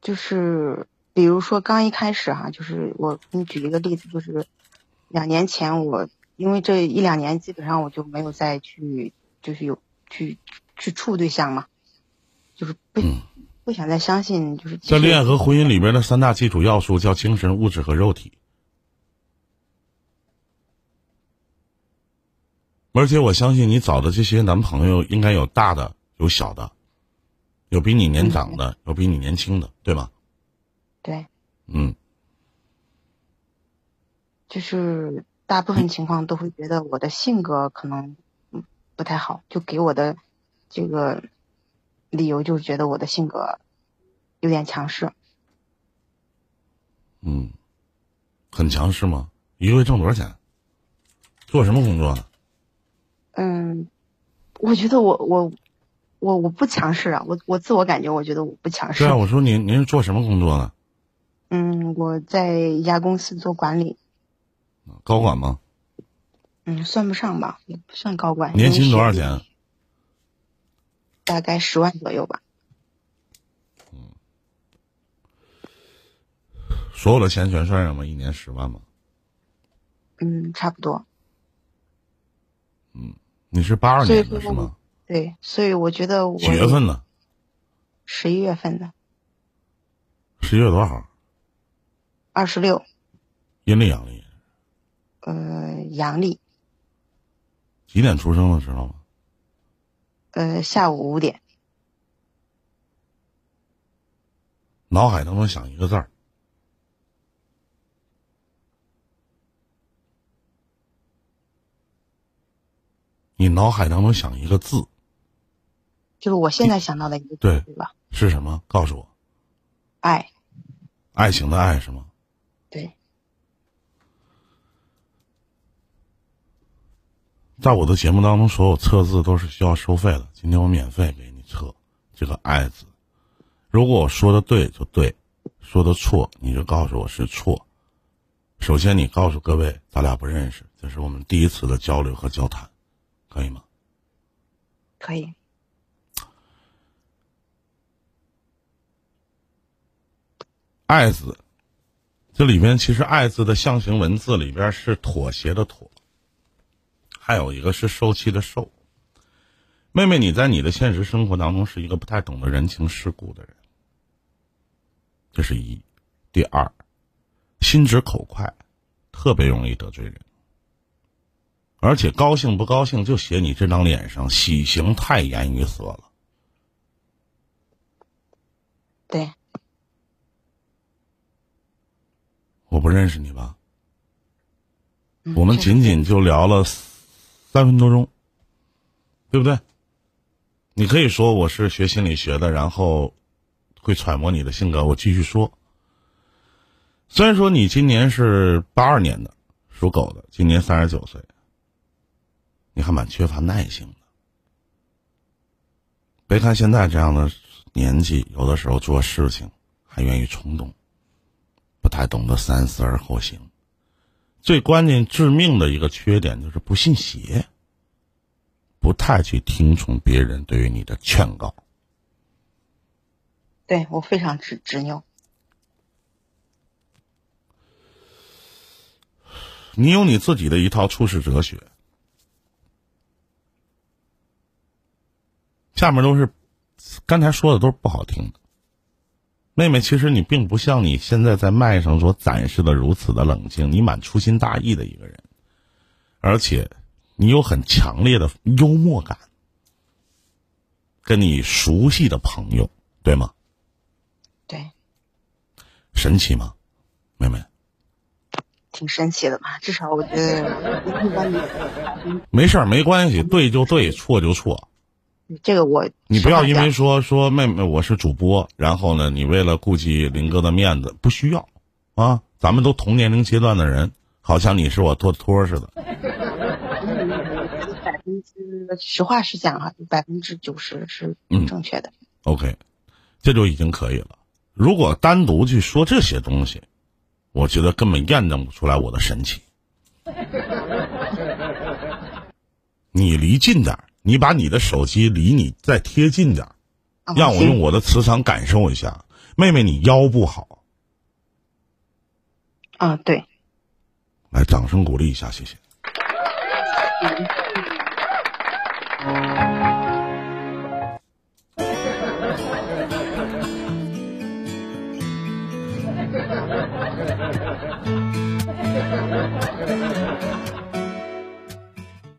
就是比如说刚一开始哈、就是我给你举一个例子，就是两年前我因为这一两年基本上我就没有再去就是有去去处对象嘛，就是不、嗯不想再相信，就是在恋爱和婚姻里边的三大基础要素叫精神、物质和肉体。而且我相信你找的这些男朋友应该有大的，有小的，有比你年长的，有比你年轻的，对吗？对，嗯，就是大部分情况都会觉得我的性格可能嗯不太好，就给我的这个理由就是觉得我的性格有点强势。嗯，很强势吗？一个月挣多少钱？做什么工作呢？嗯，我觉得我我我我不强势啊，我我自我感觉我觉得我不强势。对啊，我说您您是做什么工作的？嗯，我在一家公司做管理，高管吗？嗯，算不上吧，也不算高管。年薪多少钱？大概十万左右吧。嗯所有的钱全算上吗？一年十万吗？嗯，差不多。嗯你是八二年的是吗？对，所以我觉得我几月份呢？十一月份的十一月多少？二十六，阴历阳历？呃，阳历，几点出生的知道吗？呃，下午五点。脑海当中想一个字儿，你脑海当中想一个字就是我现在想到的一个对，对吧？是什么？告诉我，爱，爱情的爱是吗？对，在我的节目当中，所有测字都是需要收费的。今天我免费给你测这个“爱”字。如果我说的对就对，说的错你就告诉我是错。首先，你告诉各位，咱俩不认识，这是我们第一次的交流和交谈，可以吗？可以。爱字，这里边其实“爱”字的象形文字里边是妥协的“妥”，还有一个是受气的“受”。妹妹，你在你的现实生活当中是一个不太懂得人情世故的人，这是一。第二，心直口快，特别容易得罪人，而且高兴不高兴就写你这张脸上，喜形太颜于色了。对，我不认识你吧？嗯我们仅仅就聊了三分多钟，对不对？你可以说我是学心理学的，然后会揣摩你的性格。我继续说，虽然说你今年是八二年的，属狗的，今年三十九岁，你还蛮缺乏耐性的。别看现在这样的年纪，有的时候做事情还愿意冲动，不太懂得三思而后行。最关键致命的一个缺点就是不信邪，不太去听从别人对于你的劝告。对我非常执执拗。你有你自己的一套处世哲学。下面都是刚才说的都是不好听的。妹妹，其实你并不像你现在在麦上所展示的如此的冷静，你蛮粗心大意的一个人，而且你有很强烈的幽默感。跟你熟悉的朋友，对吗？对，神奇吗，妹妹？挺神奇的吧？至少我觉得没事儿，没关系，对就对，错就错。这个我你不要因为说说妹妹我是主播，然后呢，你为了顾及林哥的面子，不需要啊。咱们都同年龄阶段的人，好像你是我托托似的。百分之实话实讲啊，百分之九十是嗯正确的。OK，这就已经可以了。如果单独去说这些东西，我觉得根本验证不出来我的神奇。[LAUGHS] 你离近点儿，你把你的手机离你再贴近点儿让我用我的磁场感受一下。妹妹你腰不好。啊对。来掌声鼓励一下谢谢。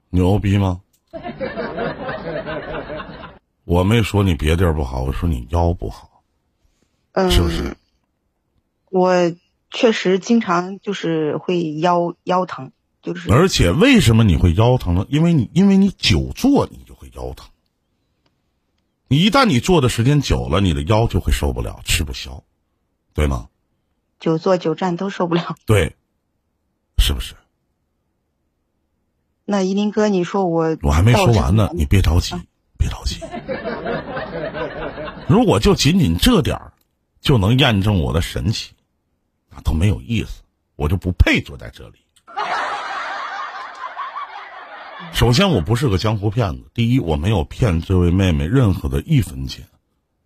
牛逼吗？我没说你别地儿不好，我说你腰不好，嗯，是不是？我确实经常就是会腰腰疼，就是而且为什么你会腰疼呢？因为你因为你久坐，你就会腰疼。你一旦你坐的时间久了，你的腰就会受不了，吃不消，对吗？久坐久站都受不了。对，是不是？那依林哥，你说我我还没说完呢，你别着急，别着急。如果就仅仅这点儿，就能验证我的神奇，那都没有意思，我就不配坐在这里。首先，我不是个江湖骗子。第一，我没有骗这位妹妹任何的一分钱，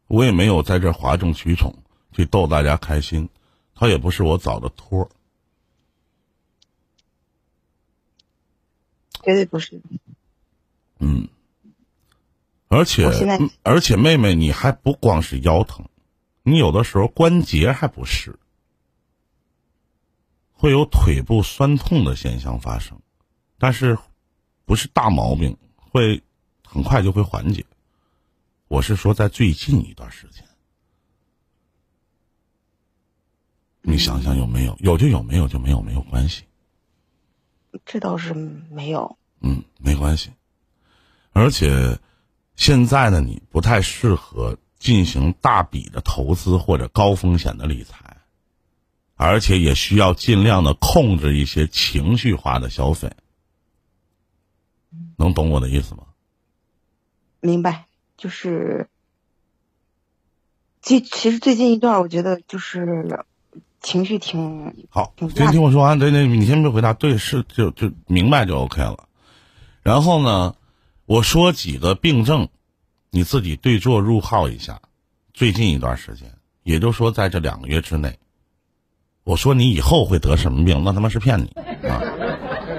我也没有在这哗众取宠去逗大家开心，她也不是我找的托儿。绝对不是。嗯，而且而且妹妹，你还不光是腰疼，你有的时候关节还不适，会有腿部酸痛的现象发生，但是不是大毛病，会很快就会缓解。我是说，在最近一段时间，你想想有没有？有就有，没有就没有，没有关系。这倒是没有。嗯，没关系。而且现在呢，你不太适合进行大笔的投资或者高风险的理财，而且也需要尽量的控制一些情绪化的消费。能懂我的意思吗？明白，就是，其其实最近一段，我觉得就是情绪挺好，挺先听我说完。对对，你先别回答，对，是就就明白就 OK 了。然后呢，我说几个病症，你自己对坐入号一下。最近一段时间，也就是说在这两个月之内，我说你以后会得什么病，那他妈是骗你啊！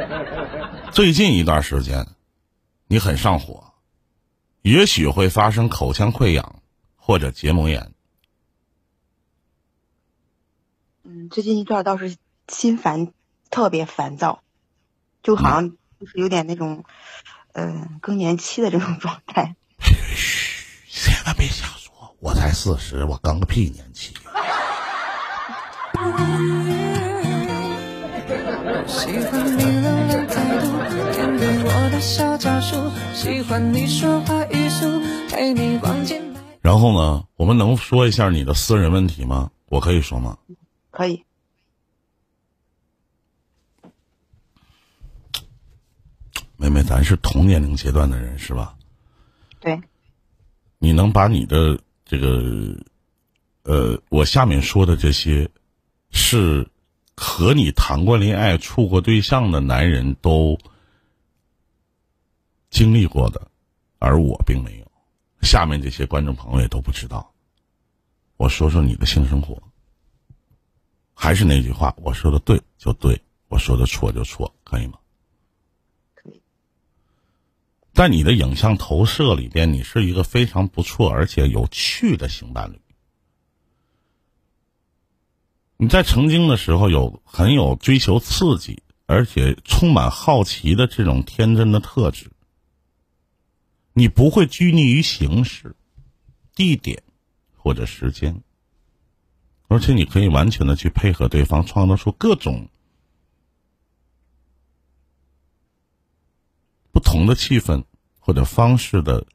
[LAUGHS] 最近一段时间，你很上火，也许会发生口腔溃疡或者结膜炎。嗯，最近一段倒是心烦，特别烦躁，就好像就是有点那种，嗯、更年期的这种状态。嘘，千万别瞎说，我才四十，我刚个屁年期。喜欢你冷冷态度，我的小招数，喜欢你说话语速，陪你逛街买。然后呢，我们能说一下你的私人问题吗？我可以说吗？可以，妹妹，咱是同年龄阶段的人是吧？对，你能把你的这个，呃，我下面说的这些，是和你谈过恋爱、处过对象的男人都经历过的，而我并没有。下面这些观众朋友也都不知道。我说说你的性生活。还是那句话，我说的对就对，我说的错就错，可以吗？在你的影像投射里边，你是一个非常不错而且有趣的性伴侣。你在曾经的时候有很有追求刺激，而且充满好奇的这种天真的特质。你不会拘泥于形式、地点或者时间，而且你可以完全的去配合对方，创造出各种不同的气氛或者方式的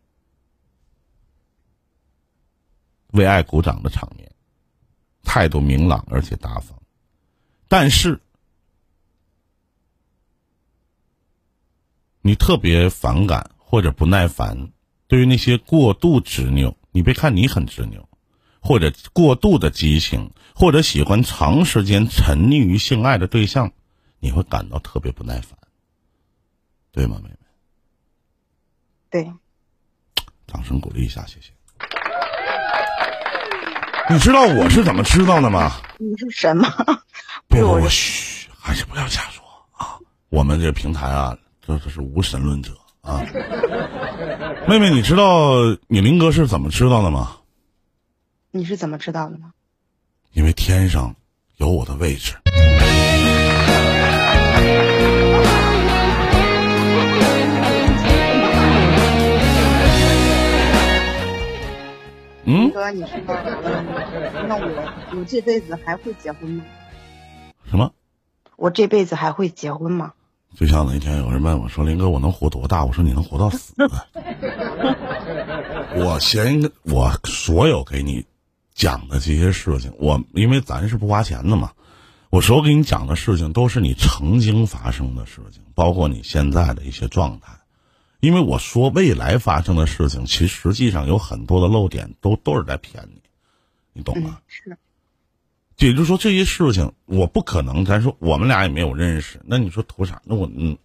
为爱鼓掌的场面，态度明朗而且大方。但是，你特别反感或者不耐烦，对于那些过度执拗，你别看你很执拗，或者过度的激情，或者喜欢长时间沉溺于性爱的对象，你会感到特别不耐烦，对吗，妹妹？对，掌声鼓励一下，谢谢。你知道我是怎么知道的吗？你是什么？不不不，嘘，还是不要瞎说啊！我们这平台啊，这这是无神论者啊。[LAUGHS] 妹妹，你知道你林哥是怎么知道的吗？你是怎么知道的吗？因为天上有我的位置。嗯，哥，你说，嗯，那我我这辈子还会结婚吗？什么？我这辈子还会结婚吗？就像那天有人问我说：“林哥，我能活多大？”我说：“你能活到死。[LAUGHS] ”我先我所有给你讲的这些事情，我因为咱是不花钱的嘛，我所有给你讲的事情都是你曾经发生的事情，包括你现在的一些状态。因为我说未来发生的事情，其实实际上有很多的漏点，都都是在骗你，你懂吗？是。也就是说，这些事情我不可能。咱说我们俩也没有认识，那你说图啥？那我嗯，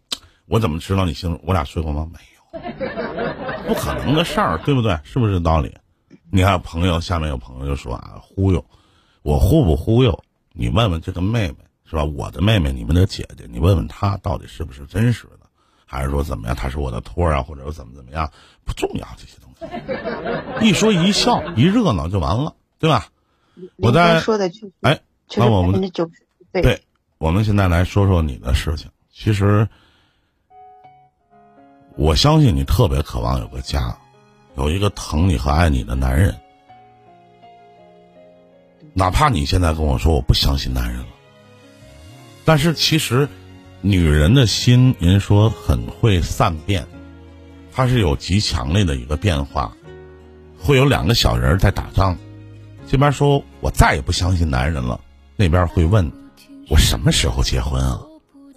我怎么知道你姓？我俩睡过吗？没有，不可能的事儿，对不对？是不是道理？你看朋友下面有朋友就说啊，忽悠，我忽不忽悠？你问问这个妹妹是吧？我的妹妹，你们的姐姐，你问问她到底是不是真实的，还是说怎么样？他是我的托啊，或者怎么怎么样？不重要这些东西，一说一笑一热闹就完了，对吧？我在说的就哎，那我们对对，我们现在来说说你的事情。其实，我相信你特别渴望有个家，有一个疼你和爱你的男人。哪怕你现在跟我说我不相信男人了，但是其实，女人的心，您说很会善变，它是有极强烈的一个变化，会有两个小人在打仗。这边说我再也不相信男人了，那边会问我什么时候结婚啊？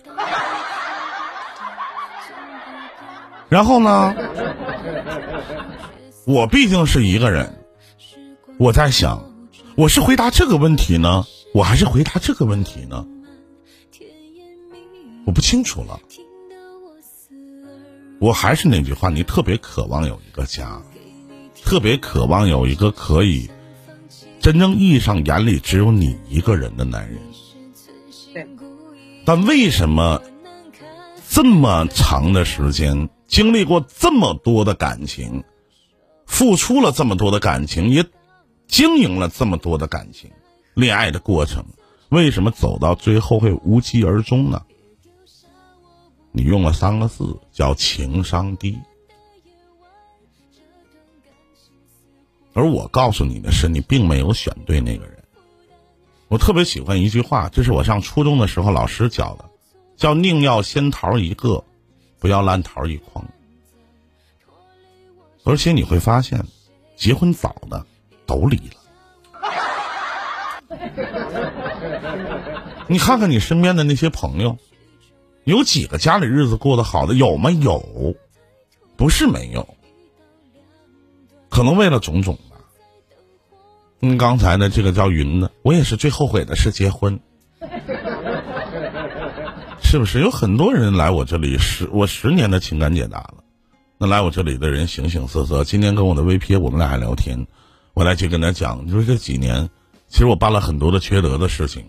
[LAUGHS] 然后呢，我毕竟是一个人，我在想，我是回答这个问题呢，我还是回答这个问题呢？我不清楚了。我还是那句话，你特别渴望有一个家，特别渴望有一个可以。真正意义上，眼里只有你一个人的男人。对。但为什么这么长的时间，经历过这么多的感情，付出了这么多的感情，也经营了这么多的感情，恋爱的过程，为什么走到最后会无疾而终呢？你用了三个字，叫情商低。而我告诉你的是，你并没有选对那个人。我特别喜欢一句话，这是我上初中的时候老师教的，叫“宁要仙桃一个，不要烂桃一筐”。而且你会发现，结婚早的都离了。你看看你身边的那些朋友，有几个家里日子过得好的？有吗？有，不是没有。可能为了种种吧。嗯，刚才的这个叫云的，我也是最后悔的是结婚，是不是？有很多人来我这里十我十年的情感解答了，那来我这里的人形形色色。今天跟我的 VP 我们俩还聊天，我来去跟他讲，就是这几年，其实我办了很多的缺德的事情，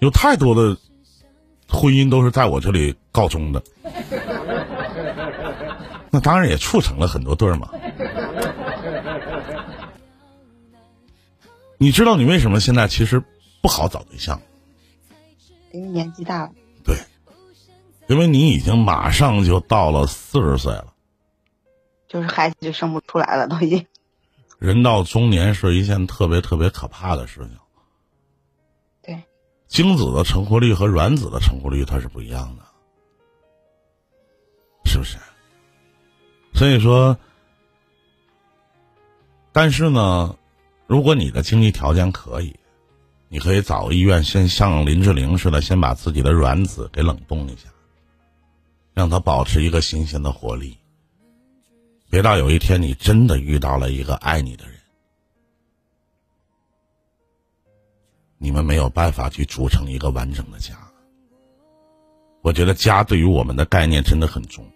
有太多的婚姻都是在我这里告终的，那当然也促成了很多对儿嘛。你知道你为什么现在其实不好找对象？因为年纪大了。对，因为你已经马上就到了四十岁了，就是孩子就生不出来了，都已经。人到中年是一件特别特别可怕的事情。精子的成活率和卵子的成活率它是不一样的，是不是？所以说，但是呢。如果你的经济条件可以，你可以找个医院，先像林志玲似的，先把自己的卵子给冷冻一下，让它保持一个新鲜的活力。别到有一天你真的遇到了一个爱你的人，你们没有办法去组成一个完整的家。我觉得家对于我们的概念真的很重，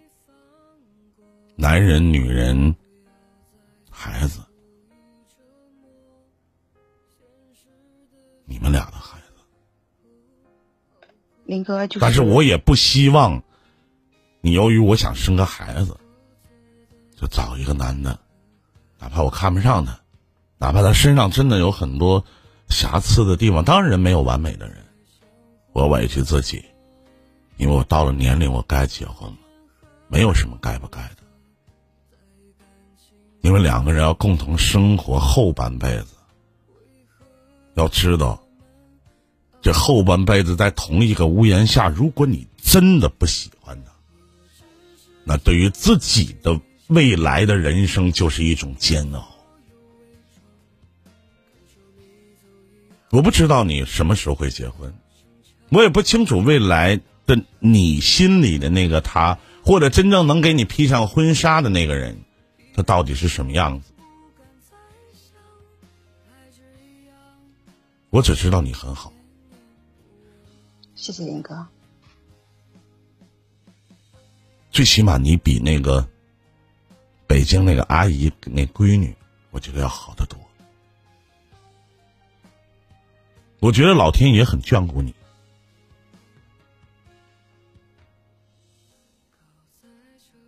男人、女人、孩子。你们俩的孩子，林哥就。但是我也不希望，你由于我想生个孩子，就找一个男的，哪怕我看不上他，哪怕他身上真的有很多瑕疵的地方，当然没有完美的人。我委屈自己，因为我到了年龄，我该结婚了，没有什么该不该的。因为两个人要共同生活后半辈子，要知道，这后半辈子在同一个屋檐下，如果你真的不喜欢他，那对于自己的未来的人生就是一种煎熬。我不知道你什么时候会结婚，我也不清楚未来的你心里的那个他，或者真正能给你披上婚纱的那个人。他到底是什么样子？我只知道你很好。谢谢林哥。最起码你比那个北京那个阿姨那闺女，我觉得要好得多。我觉得老天爷很眷顾你。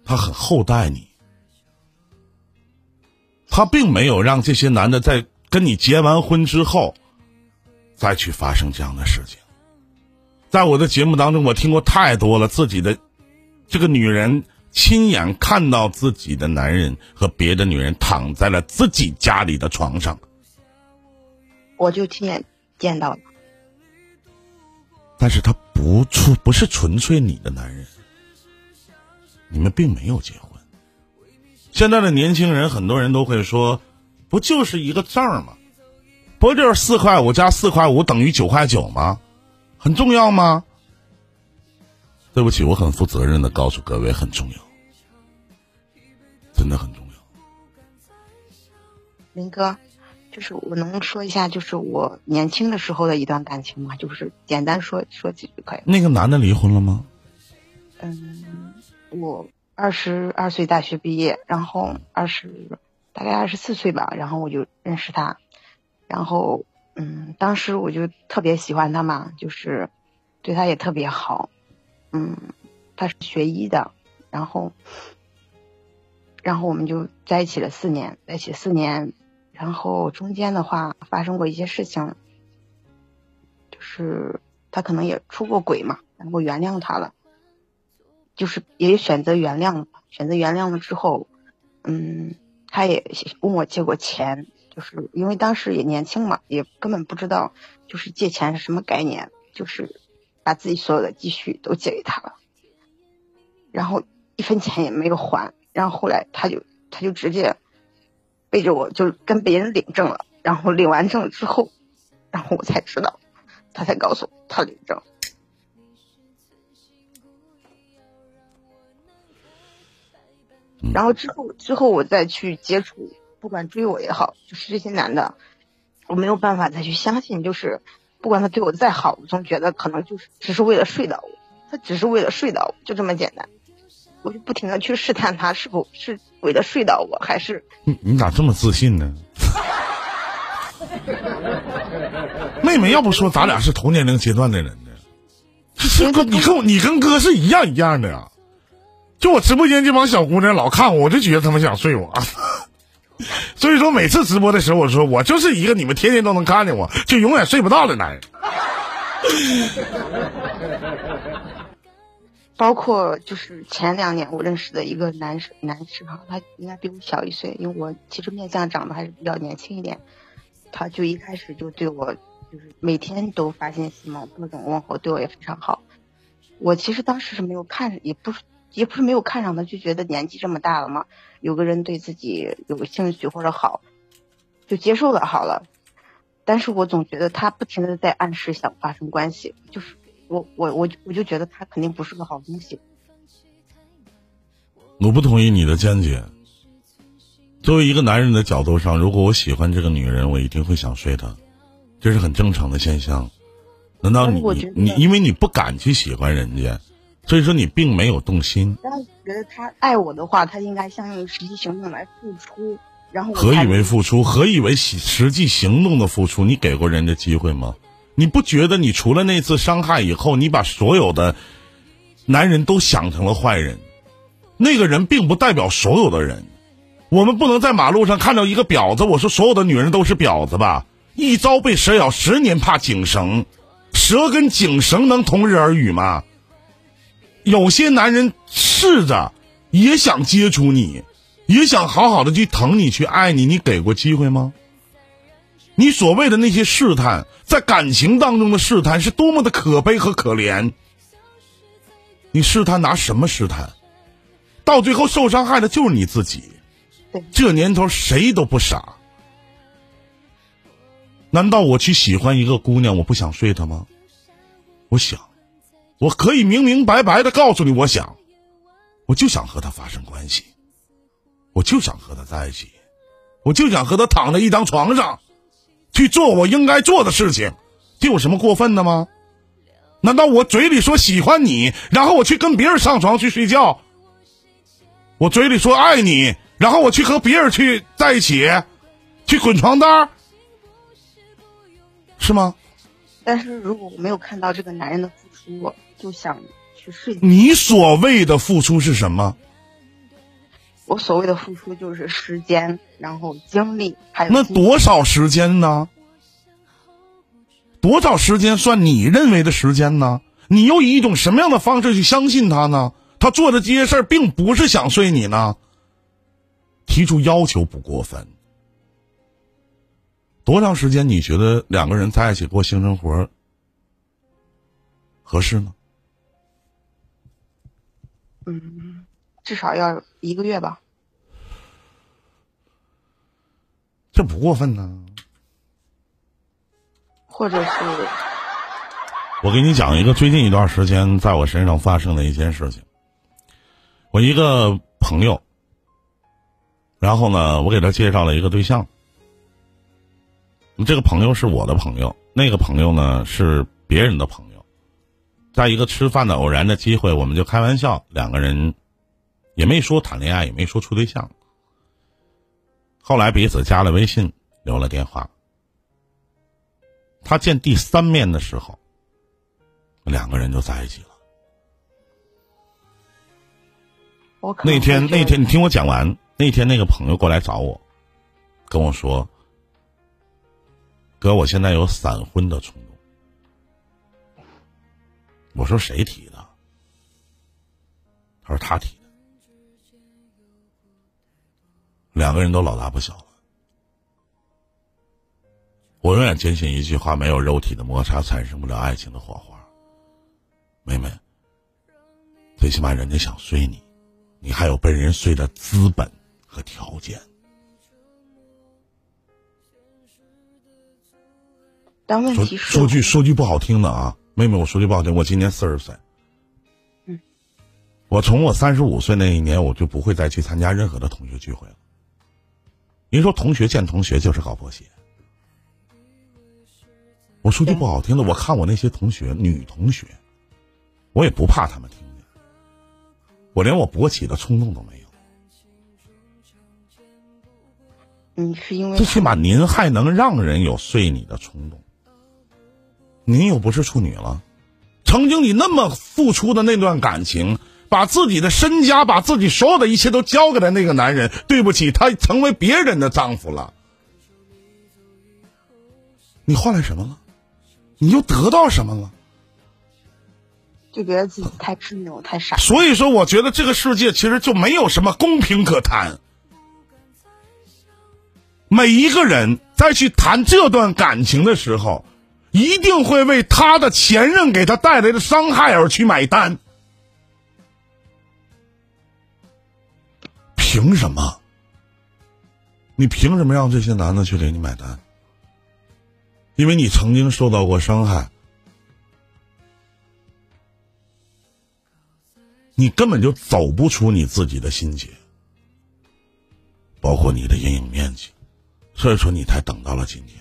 他很厚待你。他并没有让这些男的在跟你结完婚之后，再去发生这样的事情。在我的节目当中，我听过太多了，自己的这个女人亲眼看到自己的男人和别的女人躺在了自己家里的床上，我就亲眼见到了。但是他不出不是纯粹你的男人，你们并没有结婚。现在的年轻人，很多人都会说，不就是一个证吗？不就是四块五加四块五等于九块九吗？很重要吗？对不起，我很负责任的告诉各位，很重要，真的很重要。林哥，就是我能说一下，就是我年轻的时候的一段感情吗？就是简单说说几句可以。那个男的离婚了吗？嗯，我。二十二岁大学毕业，然后二十大概二十四岁吧，然后我就认识他，然后嗯，当时我就特别喜欢他嘛，就是对他也特别好，嗯，他是学医的，然后然后我们就在一起了四年，在一起四年，然后中间的话发生过一些事情，就是他可能也出过轨嘛，然后原谅他了。就是也选择原谅了，选择原谅了之后，嗯，他也问我借过钱，就是因为当时也年轻嘛，也根本不知道就是借钱是什么概念，就是把自己所有的积蓄都借给他了，然后一分钱也没有还，然后后来他就他就直接背着我就跟别人领证了，然后领完证之后，然后我才知道，他才告诉我他领证。然后之后之后我再去接触，不管追我也好，就是这些男的，我没有办法再去相信，就是不管他对我再好，我总觉得可能就是只是为了睡到我，他只是为了睡到我，就这么简单。我就不停的去试探他是否是为了睡到我，还是你你咋这么自信呢？[LAUGHS] 妹妹，要不说咱俩是同年龄阶段的人呢？你跟我你跟哥是一样一样的呀。就我直播间这帮小姑娘老看我，我就觉得他们想睡我，[LAUGHS] 所以说每次直播的时候，我说我就是一个你们天天都能看见我就永远睡不到的男人。包括就是前两年我认识的一个男士，男士哈，他应该比我小一岁，因为我其实面相长得还是比较年轻一点。他就一开始就对我就是每天都发信息嘛，各种问候，对我也非常好。我其实当时是没有看，也不是。也不是没有看上他，就觉得年纪这么大了嘛，有个人对自己有兴趣或者好，就接受了好了。但是我总觉得他不停的在暗示想发生关系，就是我我我我就觉得他肯定不是个好东西。我不同意你的见解。作为一个男人的角度上，如果我喜欢这个女人，我一定会想睡她，这是很正常的现象。难道你你因为你不敢去喜欢人家？所以说你并没有动心。但我觉得他爱我的话，他应该相应实际行动来付出。然后何以为付出？何以为实际行动的付出？你给过人家机会吗？你不觉得你除了那次伤害以后，你把所有的男人都想成了坏人？那个人并不代表所有的人。我们不能在马路上看到一个婊子，我说所有的女人都是婊子吧？一朝被蛇咬，十年怕井绳。蛇跟井绳能同日而语吗？有些男人试着也想接触你，也想好好的去疼你、去爱你，你给过机会吗？你所谓的那些试探，在感情当中的试探，是多么的可悲和可怜。你试探拿什么试探？到最后受伤害的就是你自己。这年头谁都不傻。难道我去喜欢一个姑娘，我不想睡她吗？我想，我可以明明白白的告诉你，我想，我就想和她发生关系，我就想和她在一起，我就想和她躺在一张床上，去做我应该做的事情，这有什么过分的吗？难道我嘴里说喜欢你，然后我去跟别人上床去睡觉？我嘴里说爱你，然后我去和别人去在一起，去滚床单？是吗？但是如果我没有看到这个男人的付出，我就想去睡。你所谓的付出是什么？我所谓的付出就是时间，然后精力，还有那多少时间呢？多少时间算你认为的时间呢？你又以一种什么样的方式去相信他呢？他做的这些事儿并不是想睡你呢。提出要求不过分。多长时间你觉得两个人在一起过性生活合适呢？嗯，至少要一个月吧。这不过分呢。或者是，我给你讲一个最近一段时间在我身上发生的一件事情。我一个朋友，然后呢，我给他介绍了一个对象。这个朋友是我的朋友，那个朋友呢是别人的朋友，在一个吃饭的偶然的机会，我们就开玩笑，两个人也没说谈恋爱，也没说处对象。后来彼此加了微信，留了电话。他见第三面的时候，两个人就在一起了。我那天那天你听我讲完，那天那个朋友过来找我，跟我说：“哥，我现在有闪婚的冲动。”我说：“谁提的？”他说：“他提两个人都老大不小了。我永远坚信一句话：没有肉体的摩擦，产生不了爱情的火花。妹妹，最起码人家想睡你，你还有被人睡的资本和条件。说但问题是，说句说句不好听的啊，妹妹，我说句不好听，我今年四十岁。嗯，我从我三十五岁那一年，我就不会再去参加任何的同学聚会了。您说同学见同学就是搞破鞋。我说句不好听的，我看我那些同学，女同学，我也不怕他们听见，我连我勃起的冲动都没有。嗯，是因为最起码您还能让人有睡你的冲动。您又不是处女了，曾经你那么付出的那段感情，把自己的身家，把自己所有的一切都交给了那个男人，对不起，他成为别人的丈夫了。你换来什么了？你又得到什么了？就觉得自己太执拗、太傻。所以说，我觉得这个世界其实就没有什么公平可谈。每一个人在去谈这段感情的时候，一定会为他的前任给他带来的伤害而去买单。凭什么？你凭什么让这些男的去给你买单？因为你曾经受到过伤害，你根本就走不出你自己的心结，包括你的阴影面积，所以说你才等到了今天。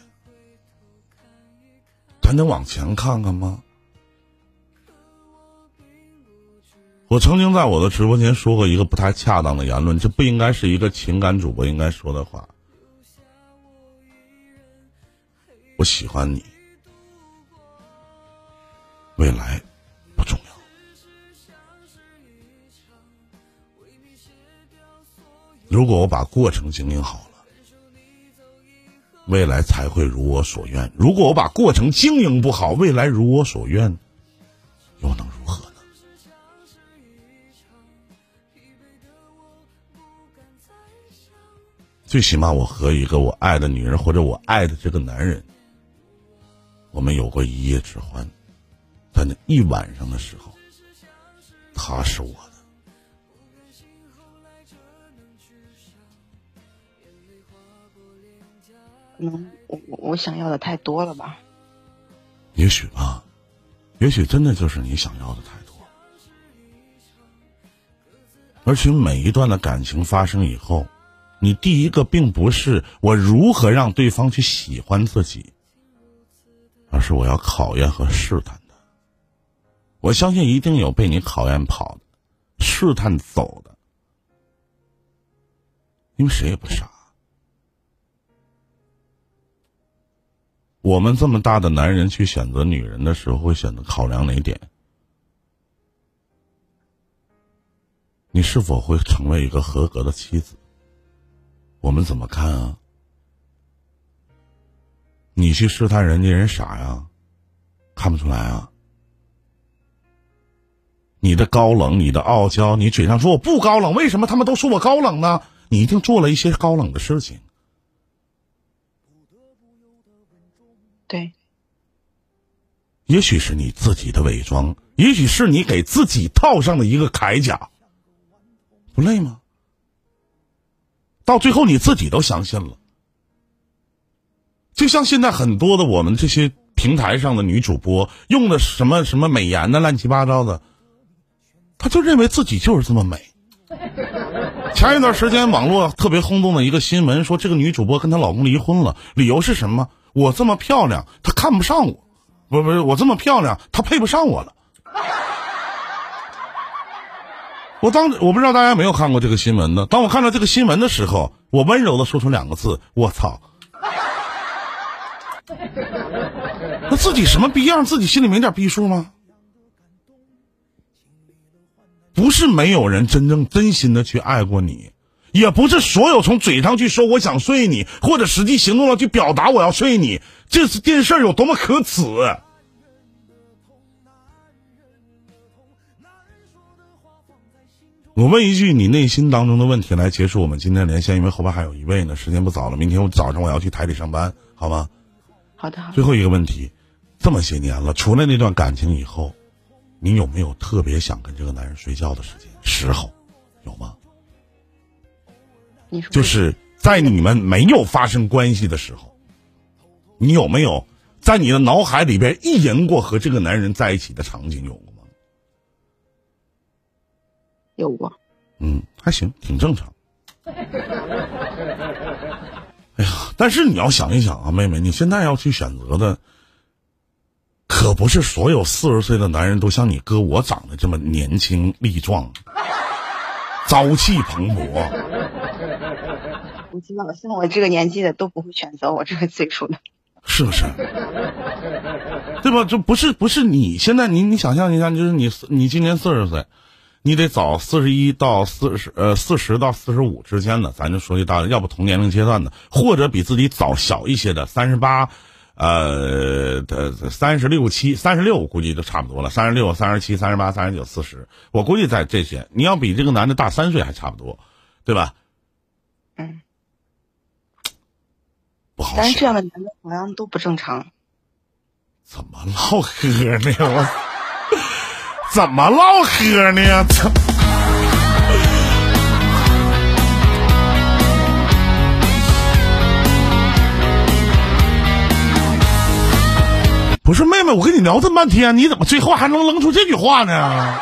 咱能往前看看吗？我曾经在我的直播间说过一个不太恰当的言论，这不应该是一个情感主播应该说的话。我喜欢你，未来不重要。如果我把过程经营好了，未来才会如我所愿。如果我把过程经营不好，未来如我所愿，又能如何最起码我和一个我爱的女人或者我爱的这个男人，我们有过一夜之欢，在那一晚上的时候，他是我的。可能我我我想要的太多了吧？也许吧，也许真的就是你想要的太多。而且每一段的感情发生以后，你第一个并不是我如何让对方去喜欢自己，而是我要考验和试探的。我相信一定有被你考验跑的，试探走的，因为谁也不傻。我们这么大的男人去选择女人的时候，会选择考量哪点？你是否会成为一个合格的妻子？我们怎么看啊？你去试探人家人傻呀？看不出来啊？你的高冷，你的傲娇，你嘴上说我不高冷，为什么他们都说我高冷呢？你一定做了一些高冷的事情。对，也许是你自己的伪装，也许是你给自己套上的一个铠甲，不累吗？到最后你自己都相信了。就像现在很多的我们这些平台上的女主播用的什么什么美颜的乱七八糟的，她就认为自己就是这么美。[LAUGHS] 前一段时间网络特别轰动的一个新闻，说这个女主播跟她老公离婚了，理由是什么？我这么漂亮，她看不上我，不不是我这么漂亮，她配不上我了。我当我不知道大家有没有看过这个新闻呢？当我看到这个新闻的时候，我温柔的说出两个字：我操！[LAUGHS] 那自己什么逼样，自己心里没点逼数吗？不是没有人真正真心的去爱过你。也不是所有从嘴上去说我想睡你，或者实际行动上去表达我要睡你，这是件事有多么可耻。我问一句你内心当中的问题来结束我们今天连线，因为后边还有一位呢，时间不早了，明天我早上我要去台里上班，好吗？好的。最后一个问题，这么些年了，除了那段感情以后，你有没有特别想跟这个男人睡觉的时间时候，有吗？就是在你们没有发生关系的时候，你有没有在你的脑海里边意淫过和这个男人在一起的场景？有过吗？有过。嗯，还行，挺正常。[LAUGHS] 哎呀，但是你要想一想啊，妹妹，你现在要去选择的，可不是所有四十岁的男人都像你哥我长得这么年轻力壮。朝气蓬勃。我知道，像我这个年纪的都不会选择我这个岁数的，是不是？对吧？就不是不是你现在你你想象一下，就是你你今年四十岁，你得找四十一到四十呃四十到四十五之间的，咱就说句大的，要不同年龄阶段的，或者比自己早小一些的，三十八。呃，的三十六七，三十六，我估计就差不多了。三十六、三十七、三十八、三十九、四十，我估计在这些，你要比这个男的大三岁还差不多，对吧？嗯，不好。但是这样的男的好像都不正常。怎么唠嗑呢？我怎么唠嗑呢？[LAUGHS] 不是妹妹，我跟你聊这么半天，你怎么最后还能扔出这句话呢？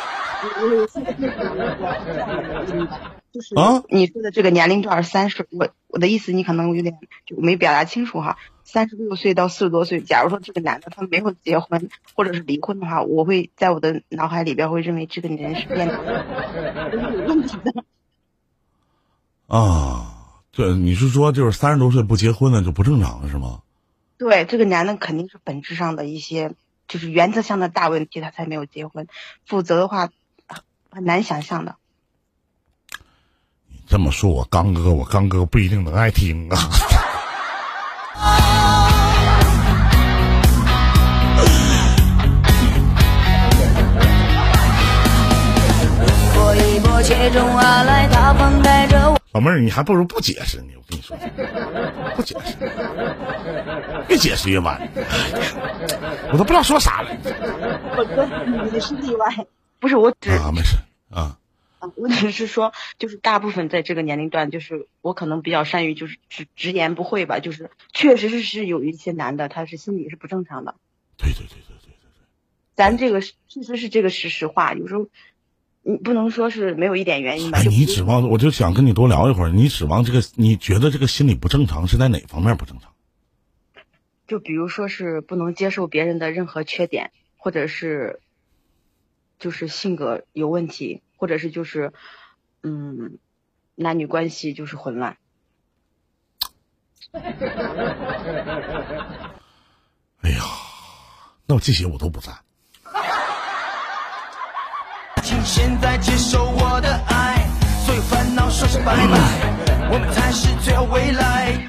就是啊，你说的这个年龄段三十，我我的意思你可能有点就没表达清楚哈。三十六岁到四十多岁，假如说这个男的他没有结婚或者是离婚的话，我会在我的脑海里边会认为这个人是变的，有问题的。[LAUGHS] 啊，对你是说就是三十多岁不结婚了就不正常了是吗？对这个男的肯定是本质上的一些，就是原则上的大问题，他才没有结婚，否则的话很难想象的。这么说，我刚哥，我刚哥不一定能爱听啊。[LAUGHS] 老妹儿，你还不如不解释呢。我跟你说，不解释，越解释越晚。我都不知道说啥了。我哥你是例外，不是我。啊，没事啊。啊，我只是说，就是大部分在这个年龄段，就是我可能比较善于就是直直言不讳吧，就是确实是是有一些男的他是心理是不正常的，对对对对对对对，咱这个确实是这个是实话，有时候你不能说是没有一点原因吧，哎，就你指望我就想跟你多聊一会儿，你指望这个，你觉得这个心理不正常是在哪方面不正常？就比如说是不能接受别人的任何缺点，或者是就是性格有问题，或者是就是嗯男女关系就是混乱。[LAUGHS] 哎呀，那我这些我都不赞。请现在接受我的爱，所有烦恼说声拜拜，我们才是最好未来。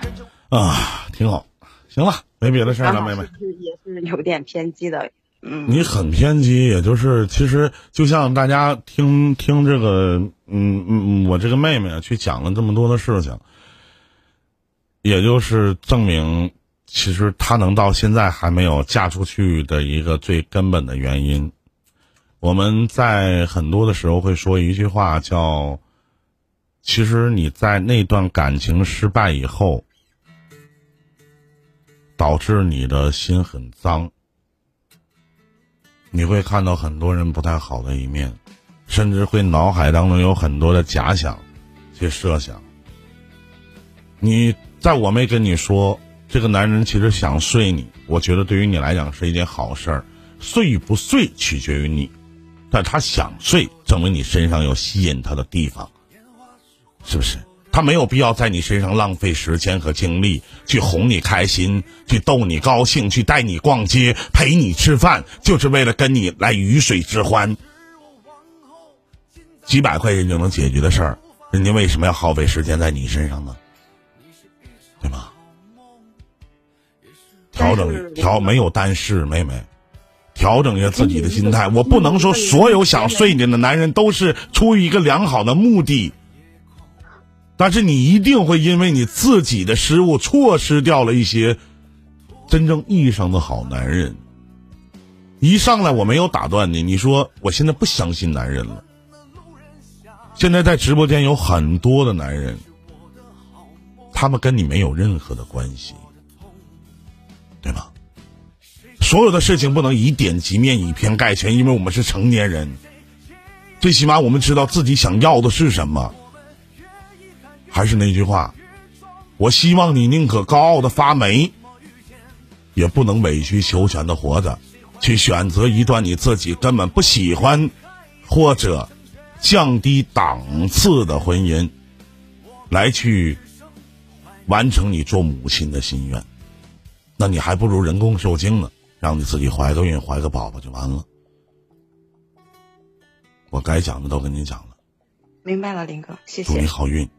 啊，挺好。行了，没别的事儿了，妹妹也是有点偏激的？嗯，你很偏激，也就是其实就像大家听听这个，嗯嗯，我这个妹妹啊，去讲了这么多的事情，也就是证明，其实她能到现在还没有嫁出去的一个最根本的原因。我们在很多的时候会说一句话，叫“其实你在那段感情失败以后，导致你的心很脏。”你会看到很多人不太好的一面，甚至会脑海当中有很多的假想，去设想。你在我没跟你说，这个男人其实想睡你，我觉得对于你来讲是一件好事儿。睡与不睡取决于你，但他想睡，证明你身上有吸引他的地方，是不是？他没有必要在你身上浪费时间和精力，去哄你开心，去逗你高兴，去带你逛街，陪你吃饭，就是为了跟你来鱼水之欢。几百块钱就能解决的事儿，人家为什么要耗费时间在你身上呢？对吗？调整调没有但是，妹妹，调整一下自己的心态。我不能说所有想睡你的男人都是出于一个良好的目的。但是你一定会因为你自己的失误，错失掉了一些真正意义上的好男人。一上来我没有打断你，你说我现在不相信男人了。现在在直播间有很多的男人，他们跟你没有任何的关系，对吗？所有的事情不能以点及面，以偏概全，因为我们是成年人，最起码我们知道自己想要的是什么。还是那句话，我希望你宁可高傲的发霉，也不能委曲求全的活着，去选择一段你自己根本不喜欢，或者降低档次的婚姻，来去完成你做母亲的心愿。那你还不如人工受精呢，让你自己怀个孕，怀个宝宝就完了。我该讲的都跟你讲了，明白了，林哥，谢谢祝你，好运，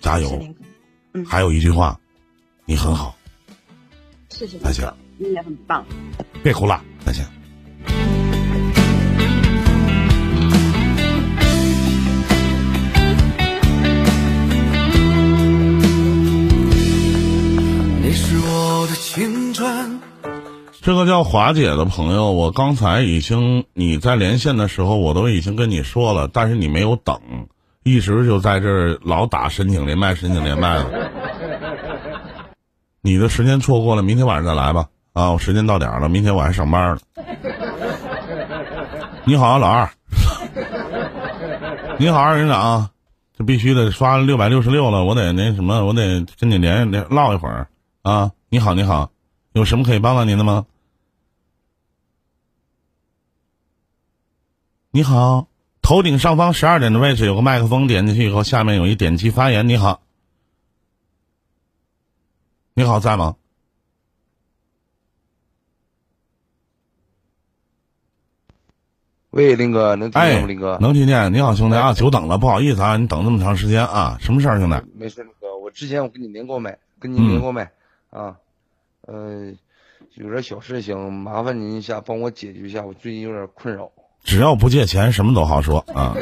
加油！谢谢林哥，还有一句话，你很好，谢谢再见林哥，你也很棒。别哭了，再见。你是我的青春。这个叫华姐的朋友，我刚才已经你在连线的时候，我都已经跟你说了，但是你没有等，一直就在这儿老打申请连麦，申请连麦了。你的时间错过了，明天晚上再来吧。啊，我时间到点了，明天我还上班呢。你好，老二。你好，二营长。这必须得刷六百六十六了，我得那什么，我得跟你连连唠一会儿啊。你好，你好，有什么可以帮到您的吗？你好，头顶上方十二点的位置有个麦克风，点进去以后，下面有一点击发言。你好，你好，在吗？喂，林哥，能听哎见吗？林哥，，能听见。你好，兄弟啊，久等了，不好意思啊，你等这么长时间啊，什么事儿，兄弟？没事，林哥，我之前我跟你连过麦，跟你嗯连过麦、啊，嗯、有点小事情，麻烦您一下帮我解决一下，我最近有点困扰。只要不借钱，什么都好说啊。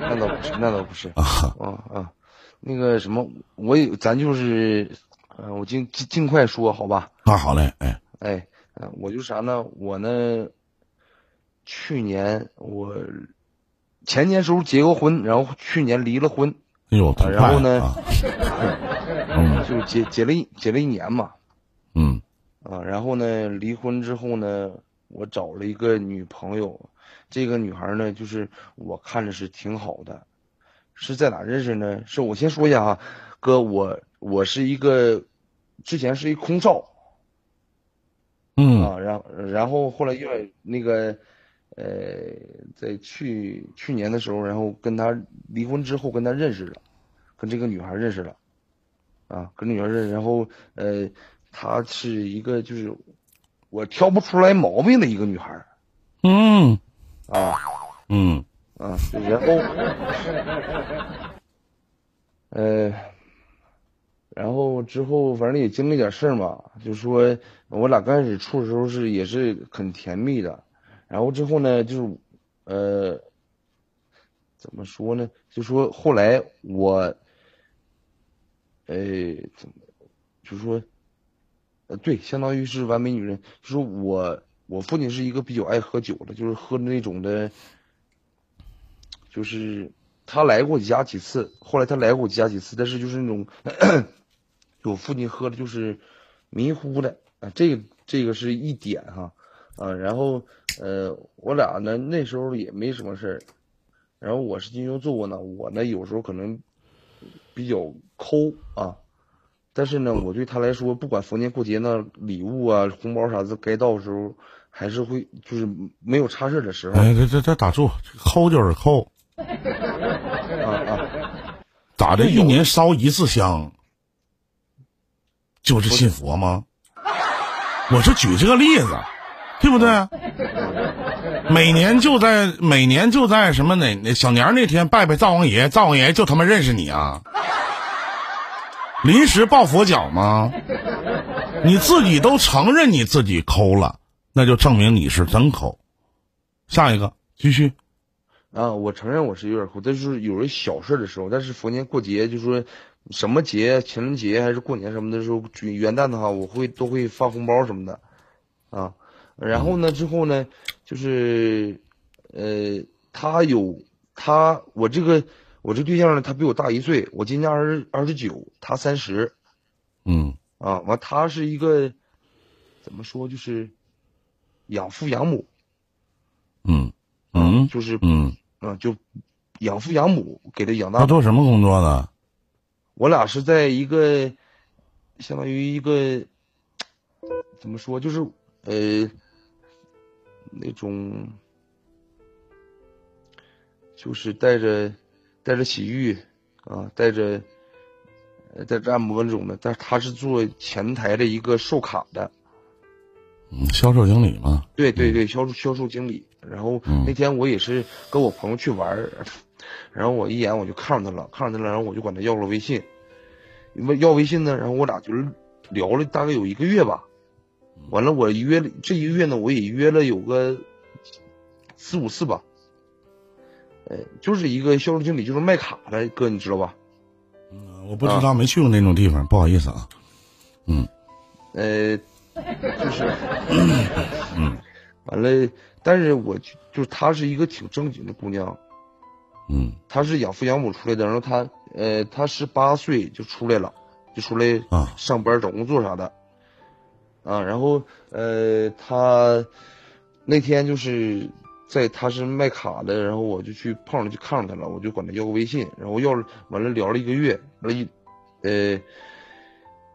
那倒不是，那倒不是。啊，啊啊，那个什么，我也咱就是，呃，我尽尽尽快说好吧？那好嘞，哎，哎，呃我就啥呢？我呢，去年我前年时候结过婚，然后去年离了婚，哎呦，挺然后呢 [LAUGHS] 就结结了一结了一年嘛。嗯啊，然后呢，离婚之后呢，我找了一个女朋友，这个女孩呢，就是我看着是挺好的，是在哪认识呢？是我先说一下啊，哥，我我是一个之前是一空少嗯。啊，然然后后来因为那个呃，在去去年的时候，然后跟她离婚之后跟她认识了，跟这个女孩认识了，啊，跟女孩认识，然后呃，她是一个就是我挑不出来毛病的一个女孩儿嗯啊嗯啊，然后呃，然后之后反正也经历点事儿嘛，就说我俩刚开始处的时候是也是很甜蜜的，然后之后呢就是呃，怎么说呢？就说后来我，呃，怎么，就说，呃，对，相当于是完美女人。就是我我父亲是一个比较爱喝酒的，就是喝那种的，就是他来过我家几次，后来他来过我家几次，但是就是那种，我父亲喝的就是迷糊的啊，这个这个是一点哈，啊，然后呃，我俩呢那时候也没什么事儿，然后我是金牛座呢，我呢有时候可能比较抠啊，但是呢，我对他来说，不管逢年过节那，礼物啊、红包啥的，该到的时候还是会，就是没有差事儿的时候哎，这这这打住，抠就是抠，啊啊，咋的？一年烧一次香，就是信佛吗？我是举这个例子，对不对？每年就在每年就在什么哪哪小年那天拜拜灶王爷，灶王爷就他妈认识你啊！临时抱佛脚吗？你自己都承认你自己抠了，那就证明你是真抠。下一个，继续。啊，我承认我是有点抠，但是有人小事儿的时候，但是逢年过节就说什么节，情人节还是过年什么的时候，元旦的话，我会都会发红包什么的，啊，然后呢之后呢，就是呃，他有他我这个我这对象呢，他比我大一岁，我今年二十二十九，他三十，嗯啊，完他是一个怎么说就是养父养母，嗯嗯就是嗯，啊就养父养母给他养大他做什么工作的？我俩是在一个相当于一个怎么说，就是呃那种就是带着带着洗浴啊，带着呃带着按摩那种的，但是他是做前台的一个售卡的，嗯，销售经理嘛。对对对，销售销售经理。然后嗯那天我也是跟我朋友去玩儿，然后我一眼我就看着他了，看着他了，然后我就管他要了微信，问要微信呢，然后我俩就是聊了大概有一个月吧，完了我约了这一个月呢，我也约了有个四五次吧，呃，就是一个销售经理，就是卖卡的哥，你知道吧？嗯我不知道，没去过那种地方，不好意思啊。嗯呃，就是，[LAUGHS] 嗯完了，但是我就就是她是一个挺正经的姑娘，嗯她是养父养母出来的，然后她呃，她十八岁就出来了，就出来啊上班找工作啥的，啊，然后呃，她那天就是在他是卖卡的，然后我就去碰上去看上他了，我就管他要个微信，然后要了完了聊了一个月，完了一呃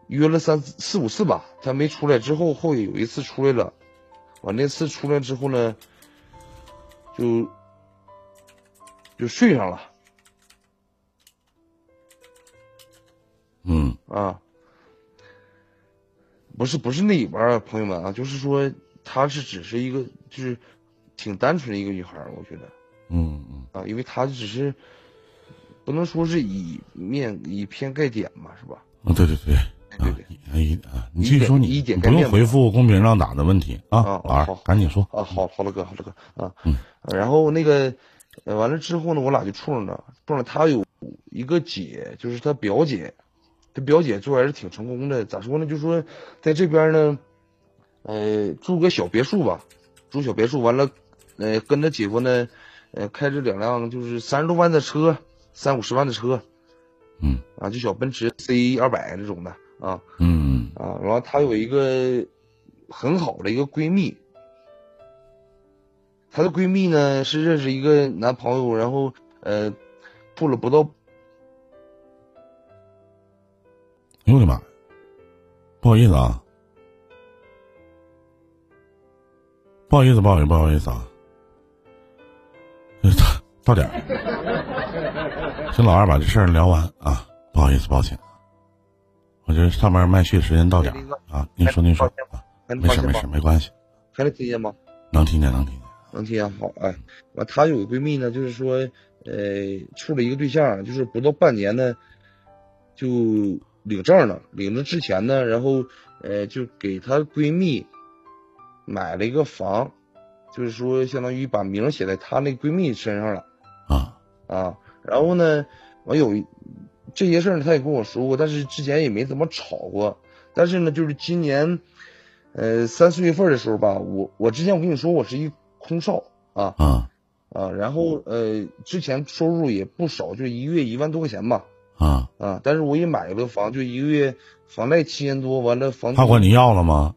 约了三四五次吧，他没出来之后，后有一次出来了，完那次出来之后呢，就就睡上了。嗯啊，不是不是那里边儿啊，朋友们啊，就是说他是只是一个就是挺单纯的一个女孩儿，我觉得嗯嗯啊，因为她只是不能说是以面以偏概点嘛，是吧？啊，对对对。对对对。啊你继续说你，一点你不用概念吧回复公屏上打的问题啊，好，赶紧说。啊，好好了哥，好了哥啊，嗯然后那个呃，完了之后呢，我俩就处上了，处上了。他有一个姐，就是他表姐，他表姐做还是挺成功的。咋说呢？就说在这边呢，呃，住个小别墅吧，住小别墅。完了，呃，跟他姐夫呢，呃，开着两辆就是三十多万的车，三五十万的车，嗯啊，就小奔驰 C 二百这种的啊嗯啊。然后她有一个很好的一个闺蜜，她的闺蜜呢是认识一个男朋友，然后呃，处了不到哎呦我的妈！不好意思啊，不好意思，不好意思，不好意思啊，呃到到点儿，先老二把这事儿聊完啊，不好意思，抱歉，我这上班麦序时间到点儿了啊，您说您说啊，没事没事，没关系，还能听见吗？能听见能听见，能听见好，哎，完她有个闺蜜呢，就是说，呃，处了一个对象，就是不到半年呢，就领证了。领证之前呢，然后呃，就给她闺蜜买了一个房，就是说相当于把名儿写在她那闺蜜身上了啊啊。然后呢，我有一这些事儿呢，她也跟我说过，但是之前也没怎么吵过。但是呢，就是今年，呃，三四月份的时候吧，我我之前我跟你说我是一空少啊啊啊，然后呃，之前收入也不少，就一个月一万多块钱吧啊，啊，但是我也买了个房，就一个月房贷七千多，完了房他管你要了吗？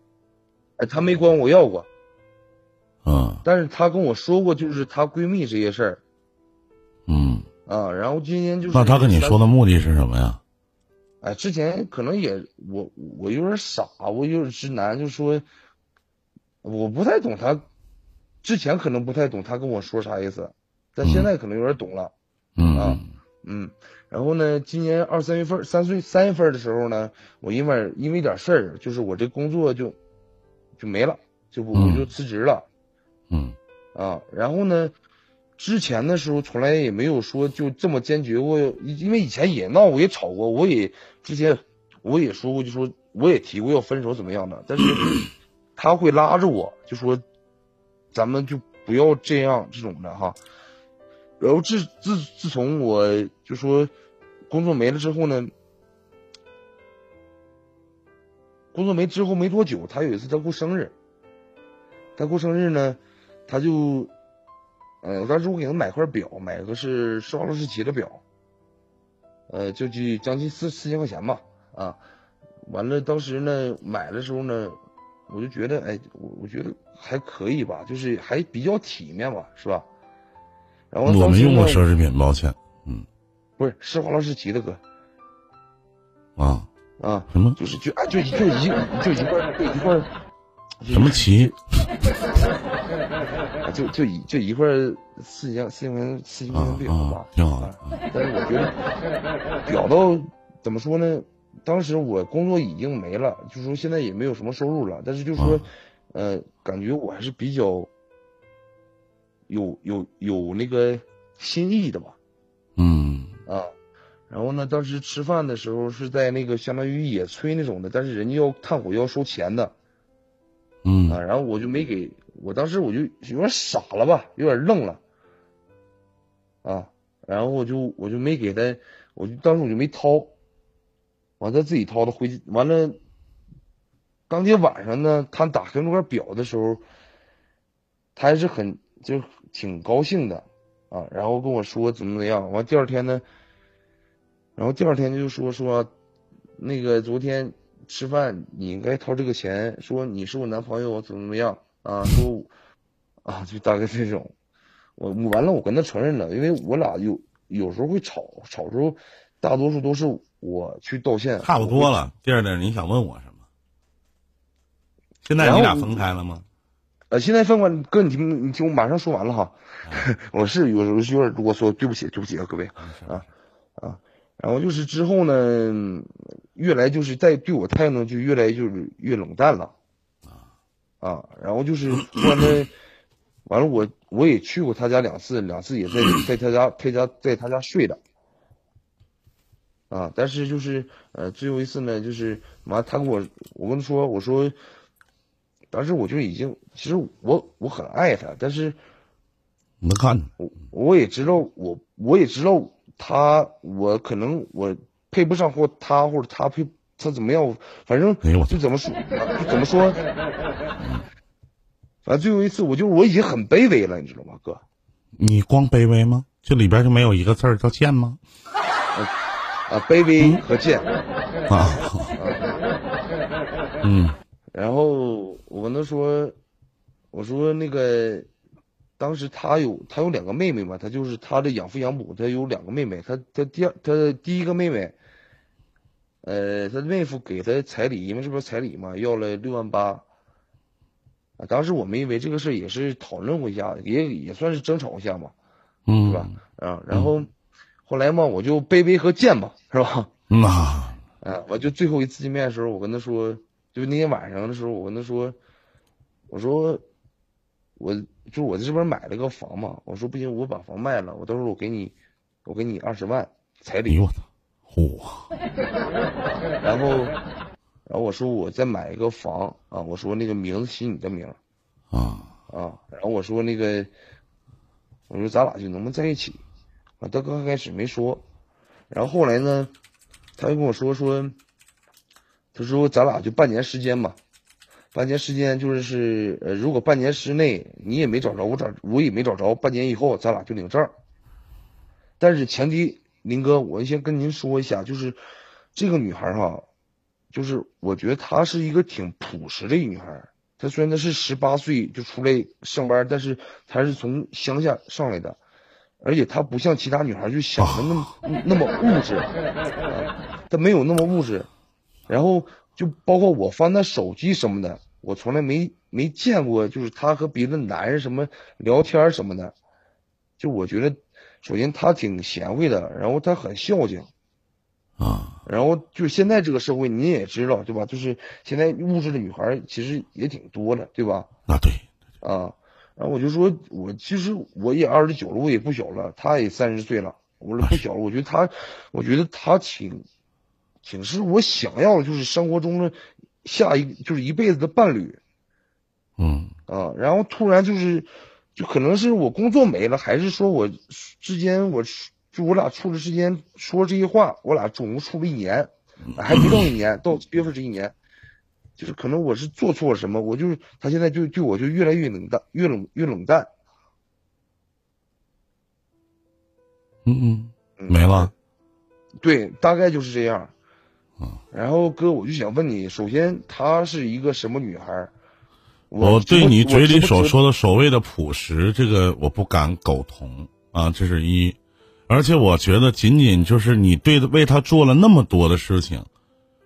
哎，他没管我要过，嗯但是他跟我说过，就是她闺蜜这些事儿嗯，啊，然后今年就是那他跟你说的目的是什么呀？哎，之前可能也我我有点傻，我有点直男，就说我不太懂他，之前可能不太懂他跟我说啥意思，但现在可能有点懂了，嗯啊嗯，然后呢，今年二三月份三岁三月份的时候呢，我因为因为点事儿，就是我这工作就就没了，就不我就辞职了。嗯。啊，然后呢，之前的时候从来也没有说就这么坚决过，因为以前也闹过，也吵过，我也之前我也说过，就说我也提过要分手怎么样的，但是 [COUGHS] 他会拉着我，就说咱们就不要这样这种的哈。然后自自自从我就说工作没了之后呢，工作没之后没多久，他有一次他过生日，他过生日呢。他就，呃，当时我给他买块表，买个是施华洛世奇的表，呃，就去将近四四千块钱吧，啊，完了当时呢买的时候呢，我就觉得，哎，我我觉得还可以吧，就是还比较体面吧，是吧？然后我没用过奢奢，侈品，抱歉。嗯不是施华洛世奇的哥啊，啊，什么就是就啊就就一就一块就一块，什么旗？[LAUGHS] 啊就就一就一块四千四千块钱四千块啊钱表吧啊，，挺好的。啊但是我觉得表到怎么说呢？当时我工作已经没了，就说现在也没有什么收入了，但是就说，呃，感觉我还是比较有有有那个心意的吧，嗯啊。然后呢，当时吃饭的时候是在那个相当于野炊那种的，但是人家要炭火要收钱的嗯。然后我就没给，我当时我就有点傻了吧，有点愣了，啊，然后我就我就没给他，我就当时我就没掏，完他自己掏的回去，完了，当天晚上呢，他打开那块表的时候，他还是很就挺高兴的。啊，然后跟我说怎么怎么样，完第二天呢，然后第二天就说说，那个昨天吃饭你应该掏这个钱，说你是我男朋友我怎么怎么样啊，说啊就大概这种，我我完了我跟他承认了，因为我俩有有时候会吵，吵时候大多数都是我去道歉，差不多了。第二点，你想问我什么？现在你俩分开了吗？呃，现在分开哥，你听，你听我马上说完了哈。啊 [LAUGHS] 我是有时候有点啰嗦，对不起，对不起啊，各位啊啊。然后就是之后呢，越来就是在对我态度就越来就是越冷淡了啊。然后就是完了，完了我我也去过他家两次，两次也在 [COUGHS] 在他家他家在他家睡的。啊，但是就是呃，最后一次呢，就是完他跟我我跟他说，我说。当时我就已经，其实我我很爱他，但是能看。我我也知道，我我也知道他，我可能我配不上或他或者他配他怎么样，反正就怎么说，怎么说，反正最后一次，我就我已经很卑微了，你知道吗，哥？你光卑微吗？这里边就没有一个字儿叫贱吗？啊，卑微和贱。啊，嗯然后我跟他说，我说那个，当时他有他有两个妹妹嘛，他就是他的养父养母，他有两个妹妹，他他第二他第一个妹妹，呃，他妹夫给他彩礼，因为这不是彩礼嘛，要了六万八。啊，当时我们因为这个事儿也是讨论过一下，也也算是争吵一下嘛，嗯，是吧？啊，然后后来嘛，我就卑微和贱嘛，是吧？嗯啊，啊，我就最后一次见面的时候，我跟他说，就那天晚上的时候，我跟他说，我说，我就我在这边买了个房嘛，我说不行，我把房卖了，我到时候我给你，我给你二十万彩礼我操，嚯，然后，然后我说我再买一个房啊，我说那个名字写你的名儿啊，啊，然后我说那个，我说咱俩就能不能在一起？啊，他刚开始没说，然后后来呢，他就跟我说说，他说咱俩就半年时间吧，半年时间就是是呃，如果半年之内你也没找着，我找我也没找着，半年以后咱俩就领证。但是前提，林哥，我先跟您说一下，就是这个女孩儿哈，就是我觉得她是一个挺朴实的女孩。她虽然她是十八岁就出来上班，但是她是从乡下上来的，而且她不像其他女孩就想的那么、那么物质，她没有那么物质。然后就包括我翻她手机什么的，我从来没没见过，就是她和别的男人什么聊天儿什么的。就我觉得，首先她挺贤惠的，然后她很孝敬。啊，然后就现在这个社会，你也知道，对吧？就是现在物质的女孩儿其实也挺多的，对吧？那对，啊，然后我就说，我其实我也二十九了，我也不小了，她也三十岁了，我说不小了。我觉得她，我觉得她挺，挺是我想要的，就是生活中的下一就是一辈子的伴侣嗯啊。然后突然就是，就可能是我工作没了，还是说我之间我就我俩处的时间说这些话，我俩总共处了一年，还不到一年，到七月份是一年。就是可能我是做错了什么，我就是他现在就对我就越来越冷淡，越冷越冷淡。嗯嗯，嗯没了。对，大概就是这样。嗯然后哥，我就想问你，首先她是一个什么女孩儿？我我对你嘴里所说的所谓的朴实，这个我不敢苟同啊，这是一。而且我觉得，仅仅就是你对为他做了那么多的事情，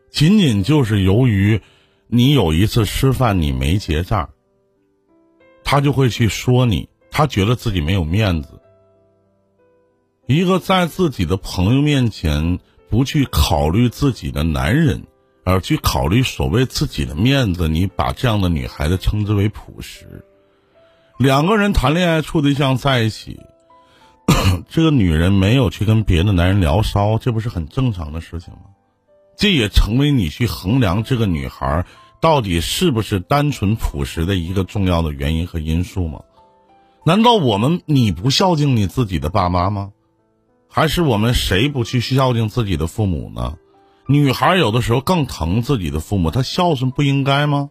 仅仅就是由于你有一次吃饭你没结账，他就会去说你，他觉得自己没有面子。一个在自己的朋友面前不去考虑自己的男人，而去考虑所谓自己的面子，你把这样的女孩子称之为朴实。两个人谈恋爱处对象在一起，[COUGHS] 这个女人没有去跟别的男人聊骚，这不是很正常的事情吗？这也成为你去衡量这个女孩到底是不是单纯朴实的一个重要的原因和因素吗？难道我们你不孝敬你自己的爸妈吗？还是我们谁不去孝敬自己的父母呢？女孩有的时候更疼自己的父母，她孝顺不应该吗？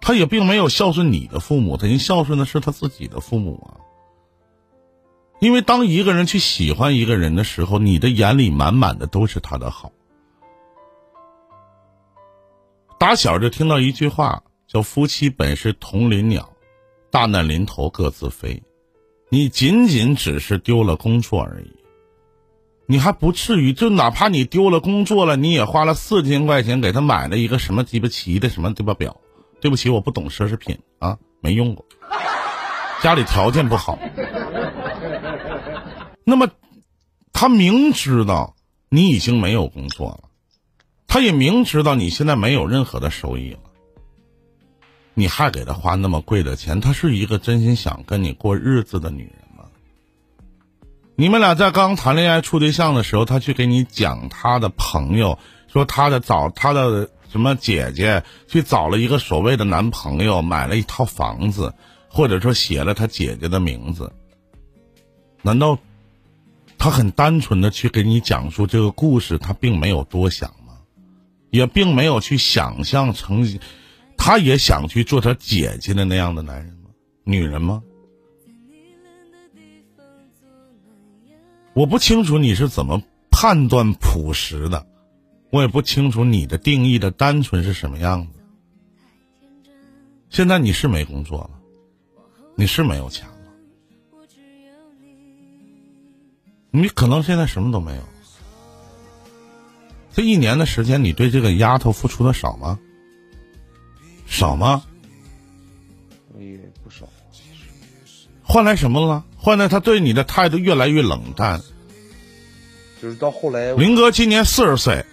她也并没有孝顺你的父母，她应孝顺的是她自己的父母啊。因为当一个人去喜欢一个人的时候，你的眼里满满的都是他的好。打小就听到一句话，叫“夫妻本是同林鸟，大难临头各自飞”。你仅仅只是丢了工作而已。你还不至于，就哪怕你丢了工作了，你也花了四千块钱给他买了一个什么鸡巴奇的什么鸡巴表。对不起，我不懂奢侈品啊，没用过，家里条件不好。[LAUGHS] 那么，他明知道你已经没有工作了，他也明知道你现在没有任何的收益了，你还给他花那么贵的钱，他是一个真心想跟你过日子的女人？你们俩在刚谈恋爱处对象的时候，他去给你讲他的朋友，说他的找他的什么姐姐去找了一个所谓的男朋友，买了一套房子，或者说写了他姐姐的名字。难道他很单纯的去给你讲述这个故事，他并没有多想吗？也并没有去想象成，他也想去做他姐姐的那样的男人吗？女人吗？我不清楚你是怎么判断朴实的，我也不清楚你的定义的单纯是什么样子。现在你是没工作了，你是没有钱了，你可能现在什么都没有。这一年的时间，你对这个丫头付出的少吗？少吗？也不少。换来什么了？换来他对你的态度越来越冷淡。就是到后来，林哥今年四十岁，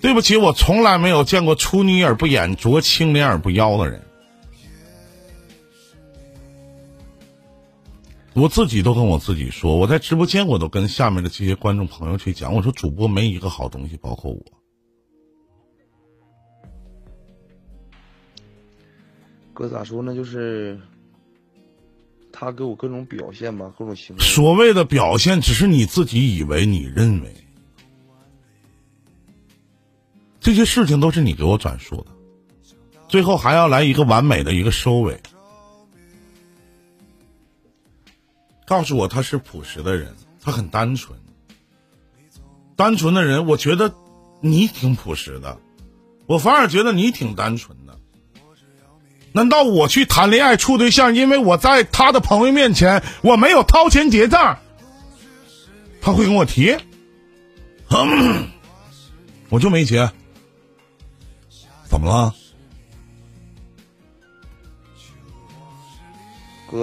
对不起，我从来没有见过出泥而不染、濯清涟而不妖的人。我自己都跟我自己说，我在直播间我都跟下面的这些观众朋友去讲，我说主播没一个好东西，包括我。哥咋说呢？就是他给我各种表现吧，各种行为。所谓的表现，只是你自己以为、你认为，这些事情都是你给我转述的，最后还要来一个完美的一个收尾。告诉我他是朴实的人，他很单纯。单纯的人，我觉得你挺朴实的，我反而觉得你挺单纯的。难道我去谈恋爱处对象，因为我在他的朋友面前我没有掏钱结账，他会跟我提，我就没结，怎么了？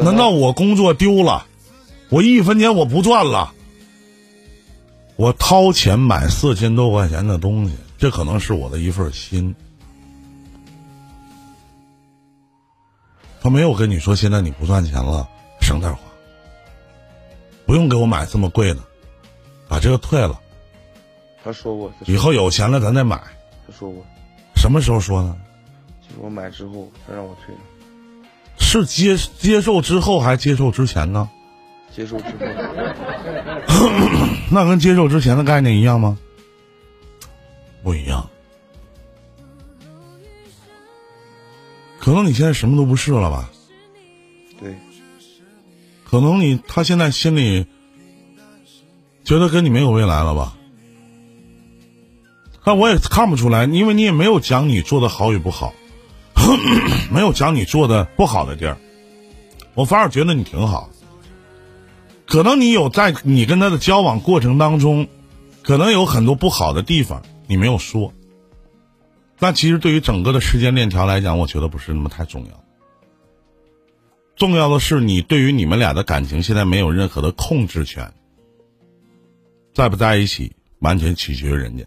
难道我工作丢了？我一分钱我不赚了，我掏钱买四千多块钱的东西，这可能是我的一份心。他没有跟你说现在你不赚钱了，省点花，不用给我买这么贵的，把这个退了，他说过，以后有钱了咱再买。他说过，什么时候说的？就是我买之后他让我退了，是接接受之后还接受之前呢？接受之后，[LAUGHS] 那跟接受之前的概念一样吗？不一样。可能你现在什么都不是了吧？对，可能你他现在心里觉得跟你没有未来了吧？但我也看不出来，因为你也没有讲你做的好与不好，[CLEARS THROAT] 没有讲你做的不好的地儿，我反而觉得你挺好。可能你有在你跟他的交往过程当中，可能有很多不好的地方，你没有说。但其实对于整个的时间链条来讲，我觉得不是那么太重要。重要的是你对于你们俩的感情现在没有任何的控制权，在不在一起完全取决于人家。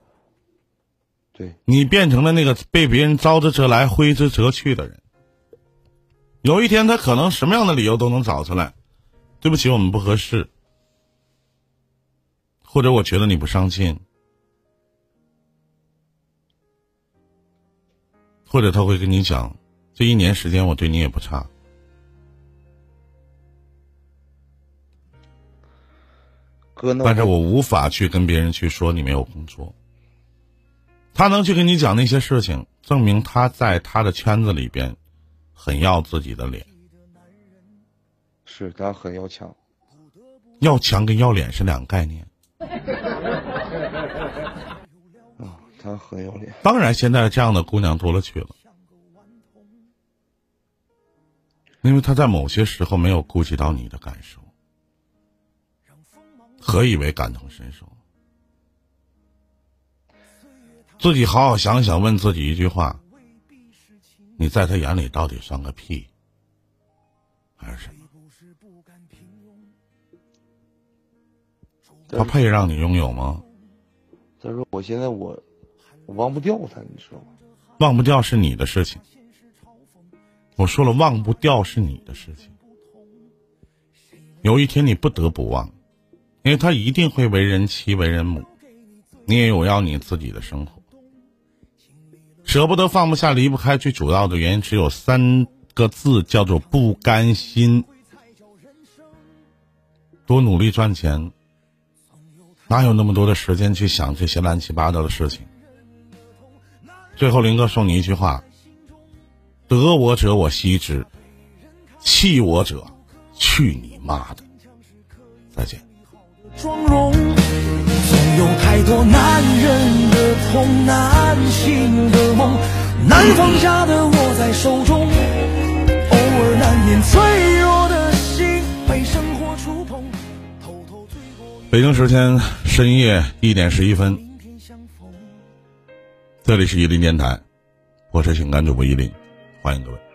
对，你变成了那个被别人招之则来挥之则去的人。有一天他可能什么样的理由都能找出来，对不起，我们不合适，或者我觉得你不上进。或者他会跟你讲，这一年时间我对你也不差，哥那但是我无法去跟别人去说你没有工作。他能去跟你讲那些事情，证明他在他的圈子里边很要自己的脸。是他很要强，要强跟要脸是两个概念。很有脸，当然，现在这样的姑娘多了去了，因为她在某些时候没有顾及到你的感受，何以为感同身受？自己好好想想，问自己一句话：你在他眼里到底算个屁，还是什么？他配让你拥有吗？再说我现在我我忘不掉他，你知道吗？忘不掉是你的事情。我说了，忘不掉是你的事情。有一天你不得不忘，因为他一定会为人妻、为人母，你也有要你自己的生活。舍不得、放不下、离不开，最主要的原因只有三个字，叫做不甘心。多努力赚钱，哪有那么多的时间去想这些乱七八糟的事情？最后，林哥送你一句话：得我者我惜之，弃我者去你妈的！再见。妆容，总有太多男人的痛，的梦，难放下的握在手中，偶尔难免脆弱的心被生活触碰，偷偷醉过北京时间深夜一点十一分。这里是一林电台，我是情感主播伊林，欢迎各位。